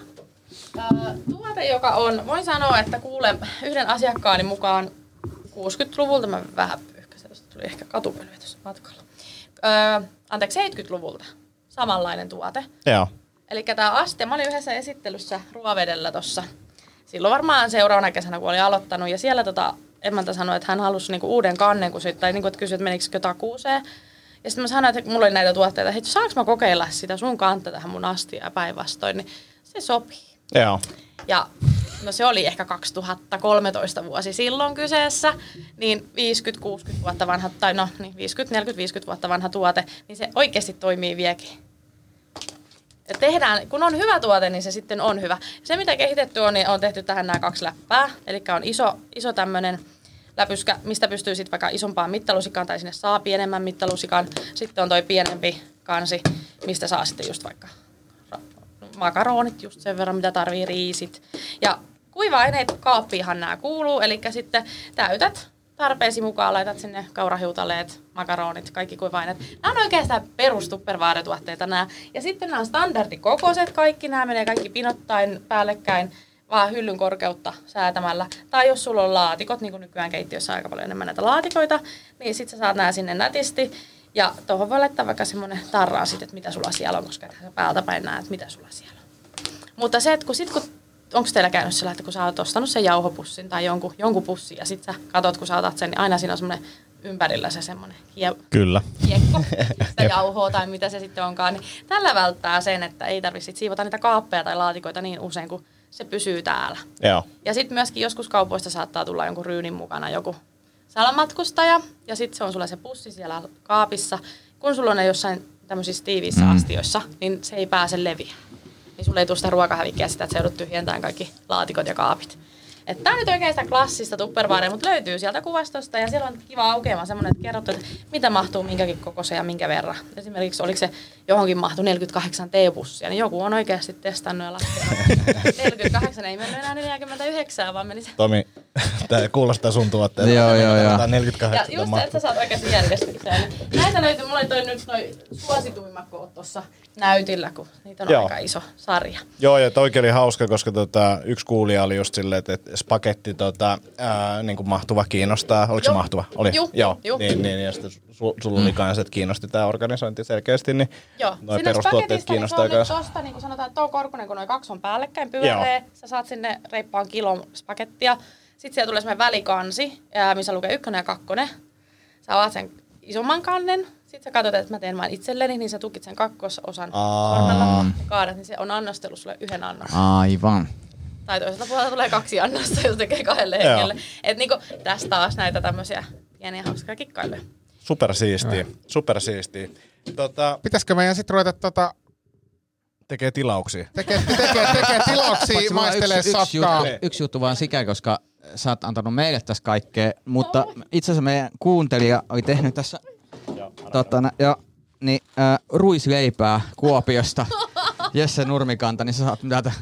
Uh, tuote, joka on, voin sanoa, että kuule yhden asiakkaani mukaan 60-luvulta, mä vähän tuli ehkä katupölyä tuossa matkalla. Uh, anteeksi, 70-luvulta, samanlainen tuote. Joo. Eli tämä aste, mä olin yhdessä esittelyssä Ruovedellä tuossa. Silloin varmaan seuraavana kesänä, kun olin aloittanut. Ja siellä tota, emäntä sanoi, että hän halusi niinku uuden kannen, kun sit, tai niinku, että kysyi, että menikö takuuseen. Ja sitten mä sanoin, että mulla oli näitä tuotteita, että saanko mä kokeilla sitä sun kantta tähän mun astiaan ja päinvastoin, niin se sopii. Joo. Ja no se oli ehkä 2013 vuosi silloin kyseessä, niin 50-60 vuotta vanha, tai no niin 50-40-50 vuotta vanha tuote, niin se oikeasti toimii vieläkin. Ja tehdään, kun on hyvä tuote, niin se sitten on hyvä. Se, mitä kehitetty on, niin on tehty tähän nämä kaksi läppää. Eli on iso, iso tämmöinen läpyskä, mistä pystyy sitten vaikka isompaan mittalusikaan tai sinne saa pienemmän mittalusikan. Sitten on toi pienempi kansi, mistä saa sitten just vaikka makaronit just sen verran, mitä tarvii, riisit. Ja kuiva-aineet kaappiinhan nämä kuuluu, eli sitten täytät tarpeesi mukaan, laitat sinne kaurahiutaleet, makaronit, kaikki kuiva-aineet. Nämä on oikeastaan perustuppervaaretuotteita nämä. Ja sitten nämä on standardikokoiset kaikki, nämä menee kaikki pinottain päällekkäin vaan hyllyn korkeutta säätämällä. Tai jos sulla on laatikot, niin kuin nykyään keittiössä on aika paljon enemmän näitä laatikoita, niin sitten sä saat nämä sinne nätisti. Ja tuohon voi laittaa vaikka semmoinen tarraa sitten, että mitä sulla siellä on, koska sä päältä päin näet, mitä sulla siellä on. Mutta se, että kun sit kun onko teillä käynyt sillä, että kun sä oot ostanut sen jauhopussin tai jonkun, jonkun pussin ja sit sä katot, kun sä otat sen, niin aina siinä on semmoinen ympärillä se semmoinen hie, Kyllä. kiekko, sitä jauhoa tai mitä se sitten onkaan, niin tällä välttää sen, että ei tarvitse siivota niitä kaappeja tai laatikoita niin usein, kun se pysyy täällä. Joo. Ja sitten myöskin joskus kaupoista saattaa tulla jonkun ryynin mukana joku salamatkustaja, ja sitten se on sulla se pussi siellä kaapissa. Kun sulla on ne jossain tämmöisissä tiiviissä mm. astioissa, niin se ei pääse leviä. Niin sulle ei tule sitä ruokahävikkiä sitä, että se joudut tyhjentämään kaikki laatikot ja kaapit. Tämä on nyt oikein sitä klassista tupperwarea, mutta löytyy sieltä kuvastosta ja siellä on kiva aukeama semmoinen, että kerrottu, että mitä mahtuu minkäkin kokoiseen ja minkä verran. Esimerkiksi oliko se johonkin mahtu 48 teepussia, niin joku on oikeasti testannut ja laskenut. 48 ei mennyt enää 49, vaan meni se. Tomi, tämä kuulostaa sun tuotteelta. Joo, joo, joo. Ja 48 just se, että sä saat oikeasti järjestykseen. Näitä löytyy, mulla oli toi nyt noi suosituimmat koot tuossa näytillä, kun niitä on Joo. aika iso sarja. Joo, ja toikin oli hauska, koska tota, yksi kuulija oli just silleen, että, että spagetti tota, ää, niin kuin mahtuva kiinnostaa. Oliko se Joo. mahtuva? Oli. Juu, Joo. juu. Niin, niin, ja sitten su, sulla oli kanssa, että kiinnosti tämä organisointi selkeästi, niin Joo, noi sinne perustuotteet niin se kiinnostaa on nyt kanssa. tosta, niin kuin sanotaan, että tuo korkunen, kun noin kaksi on päällekkäin pyöreä, sä saat sinne reippaan kilon spagettia. Sitten siellä tulee semmoinen välikansi, missä lukee ykkönen ja kakkonen. Sä avaat sen isomman kannen, sitten sä katsot, että mä teen vain itselleni, niin sä tukit sen kakkososan Aa. sormella ja kaadat, niin se on annostelu sulle yhden annos. Aivan. Tai toiselta puolelta tulee kaksi annosta, jos tekee kahdelle hengelle. Et niinku, tässä taas näitä tämmöisiä pieniä hauskaa kikkailuja. Supersiistiä, supersiistiä. Tota, Pitäisikö meidän sitten ruveta tota, tekee tilauksia. tekee, tekee, tekee tilauksia, maistelee yksi, yksi, juttu, yksi juttu vaan sikä, koska sä oot antanut meille tässä kaikkea, mutta itse asiassa meidän kuuntelija oli tehnyt tässä tota, nä- jo, niin, äh, ruisleipää Kuopiosta. Jesse Nurmikanta, niin sä saat täältä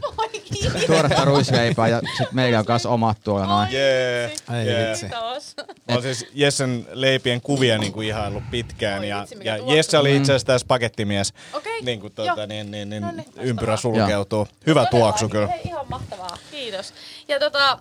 tuoretta ruisleipää ja sit meillä on kanssa omat tuolla noin. Jee. Ei jee. vitsi. Kiitos. Mä oon siis Jessen leipien kuvia niin kuin ihaillut pitkään. Oi ja, vitsi, ja. Jesse oli itse asiassa tässä pakettimies. Okei, Niin kuin joo. tuota, niin, niin, niin, No niin, ympyrä sulkeutuu. Hyvä tuoksu kyllä. Hei, ihan mahtavaa. Kiitos. Ja tota,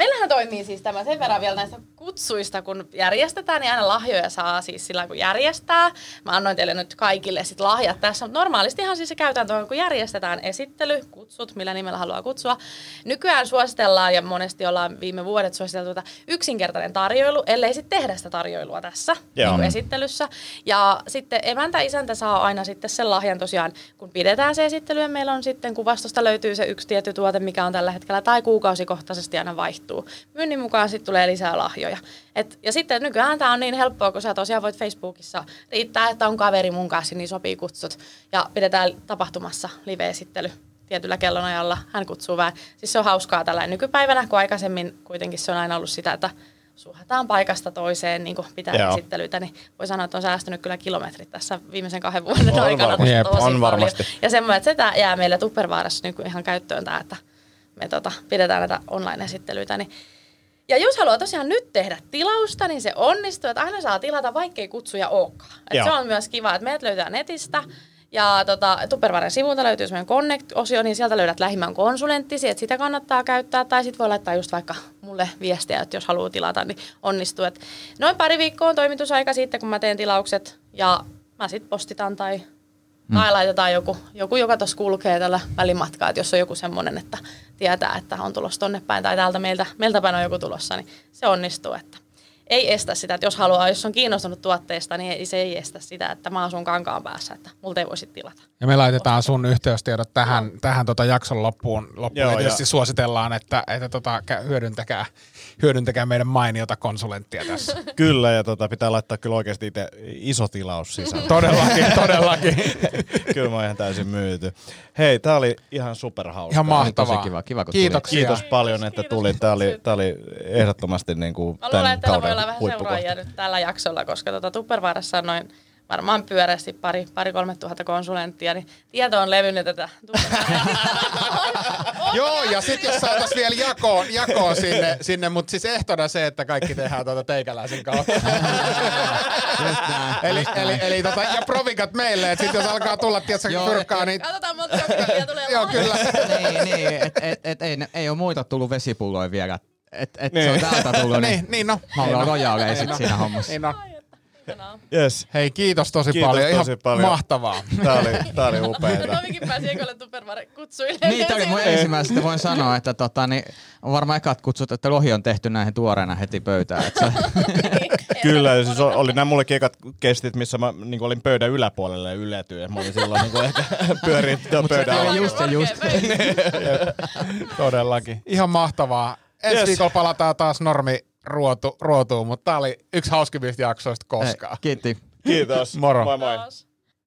meillähän toimii siis tämä sen verran vielä näistä kutsuista, kun järjestetään, niin aina lahjoja saa siis sillä kun järjestää. Mä annoin teille nyt kaikille sit lahjat tässä, mutta normaalistihan siis se käytäntö on, kun järjestetään esittely, kutsut, millä nimellä haluaa kutsua. Nykyään suositellaan ja monesti ollaan viime vuodet suositeltu että yksinkertainen tarjoilu, ellei sitten tehdä sitä tarjoilua tässä Joo. niin esittelyssä. Ja sitten emäntä, isäntä saa aina sitten sen lahjan tosiaan, kun pidetään se esittely ja meillä on sitten kuvastosta löytyy se yksi tietty tuote, mikä on tällä hetkellä, tai kuukausikohtaisesti aina vaihtuu. Myynnin mukaan sitten tulee lisää lahjoja. Et, ja sitten nykyään tämä on niin helppoa, kun sä tosiaan voit Facebookissa riittää, että on kaveri mun kanssa, niin sopii kutsut. Ja pidetään tapahtumassa live-esittely tietyllä kellonajalla. Hän kutsuu vähän. Siis se on hauskaa tällä nykypäivänä, kun aikaisemmin kuitenkin se on aina ollut sitä, että suhataan paikasta toiseen niin pitää Joo. esittelyitä, niin voi sanoa, että on säästynyt kyllä kilometrit tässä viimeisen kahden vuoden On aikana. varmasti. Jep, tosi on paljon. varmasti. Ja semmoinen, että se jää meillä Tuppervaarassa niin ihan käyttöön tämä, että me tota, pidetään näitä online-esittelyitä. Niin. Ja jos haluaa tosiaan nyt tehdä tilausta, niin se onnistuu, että aina saa tilata, vaikkei kutsuja olekaan. Et se on myös kiva, että meidät löytää netistä. Ja tota, Tupperwaren sivulta löytyy semmoinen Connect-osio, niin sieltä löydät lähimmän konsulenttisi, että sitä kannattaa käyttää. Tai sitten voi laittaa just vaikka mulle viestiä, että jos haluaa tilata, niin onnistuu. Et noin pari viikkoa on toimitusaika siitä, kun mä teen tilaukset. Ja mä sitten postitan tai, tai laitetaan joku, joku joka tuossa kulkee tällä välimatkaa. Että jos on joku semmoinen, että tietää, että on tulossa tonne päin tai täältä meiltä, meiltä päin on joku tulossa, niin se onnistuu. Että ei estä sitä, että jos haluaa, jos on kiinnostunut tuotteesta, niin ei, se ei estä sitä, että mä asun kankaan päässä, että multa ei voisi tilata. Ja me laitetaan sun yhteystiedot tähän, tähän tota jakson loppuun. loppuun. Joo, ja tietysti ja- suositellaan, että, että tota, kä- hyödyntäkää, hyödyntäkää meidän mainiota konsulenttia tässä. Kyllä, ja tota, pitää laittaa kyllä oikeasti itse iso tilaus sisään. todellakin, todellakin. kyllä mä oon ihan täysin myyty. Hei, tää oli ihan superhauska. Ihan mahtavaa. tosi kiva. Kiva, kun Kiitoksia. Kiitos paljon, että tulit. Tää oli, tää oli ehdottomasti niin kuin tämän kauden olla vähän seuraajia nyt tällä jaksolla, koska tuota Tuppervaarassa on noin varmaan pyöreästi pari, pari kolme tuhatta konsulenttia, niin tieto on levinnyt tätä Joo, ja sitten jos saataisiin vielä jakoon, jakoon sinne, sinne mutta siis ehtona se, että kaikki tehdään tuota teikäläisen kautta. Eli, eli, eli tota, ja provikat meille, että sitten jos alkaa tulla, tiedätkö, et- niin Katsotaan monta tulee joo, kyllä. niin, niin et, et, et, ei, ei ole muita tullut vesipulloja vielä. Et, et Niin. se on täältä tullut, niin, niin, niin no. mä Niin no. rojaaleja sit siinä hommassa. Niin no. Yes. Hei, kiitos tosi Kiitos paljon. tosi Ihan paljon. mahtavaa. Tää oli, tää oli upeeta. Tomikin pääsi ekolle Tupperware kutsuille. Niin, tämä oli mun ensimmäisestä voin sanoa, että tota, niin, on varmaan ekat kutsut, että lohi on tehty näihin tuoreena heti pöytään. Että se, Kyllä, ja siis oli nämä mullekin ekat kestit, missä mä niin olin pöydän yläpuolelle ja yletyin. Mä olin silloin niin ehkä pyörin pöydän oli alla. just se just. Todellakin. Ihan mahtavaa. Ensi Yes. viikolla palataan taas normi ruotu, ruotuun, mutta tää oli yksi hauskimmista jaksoista koskaan. Kiitti. Kiitos. Moro. Moi moi. Taas.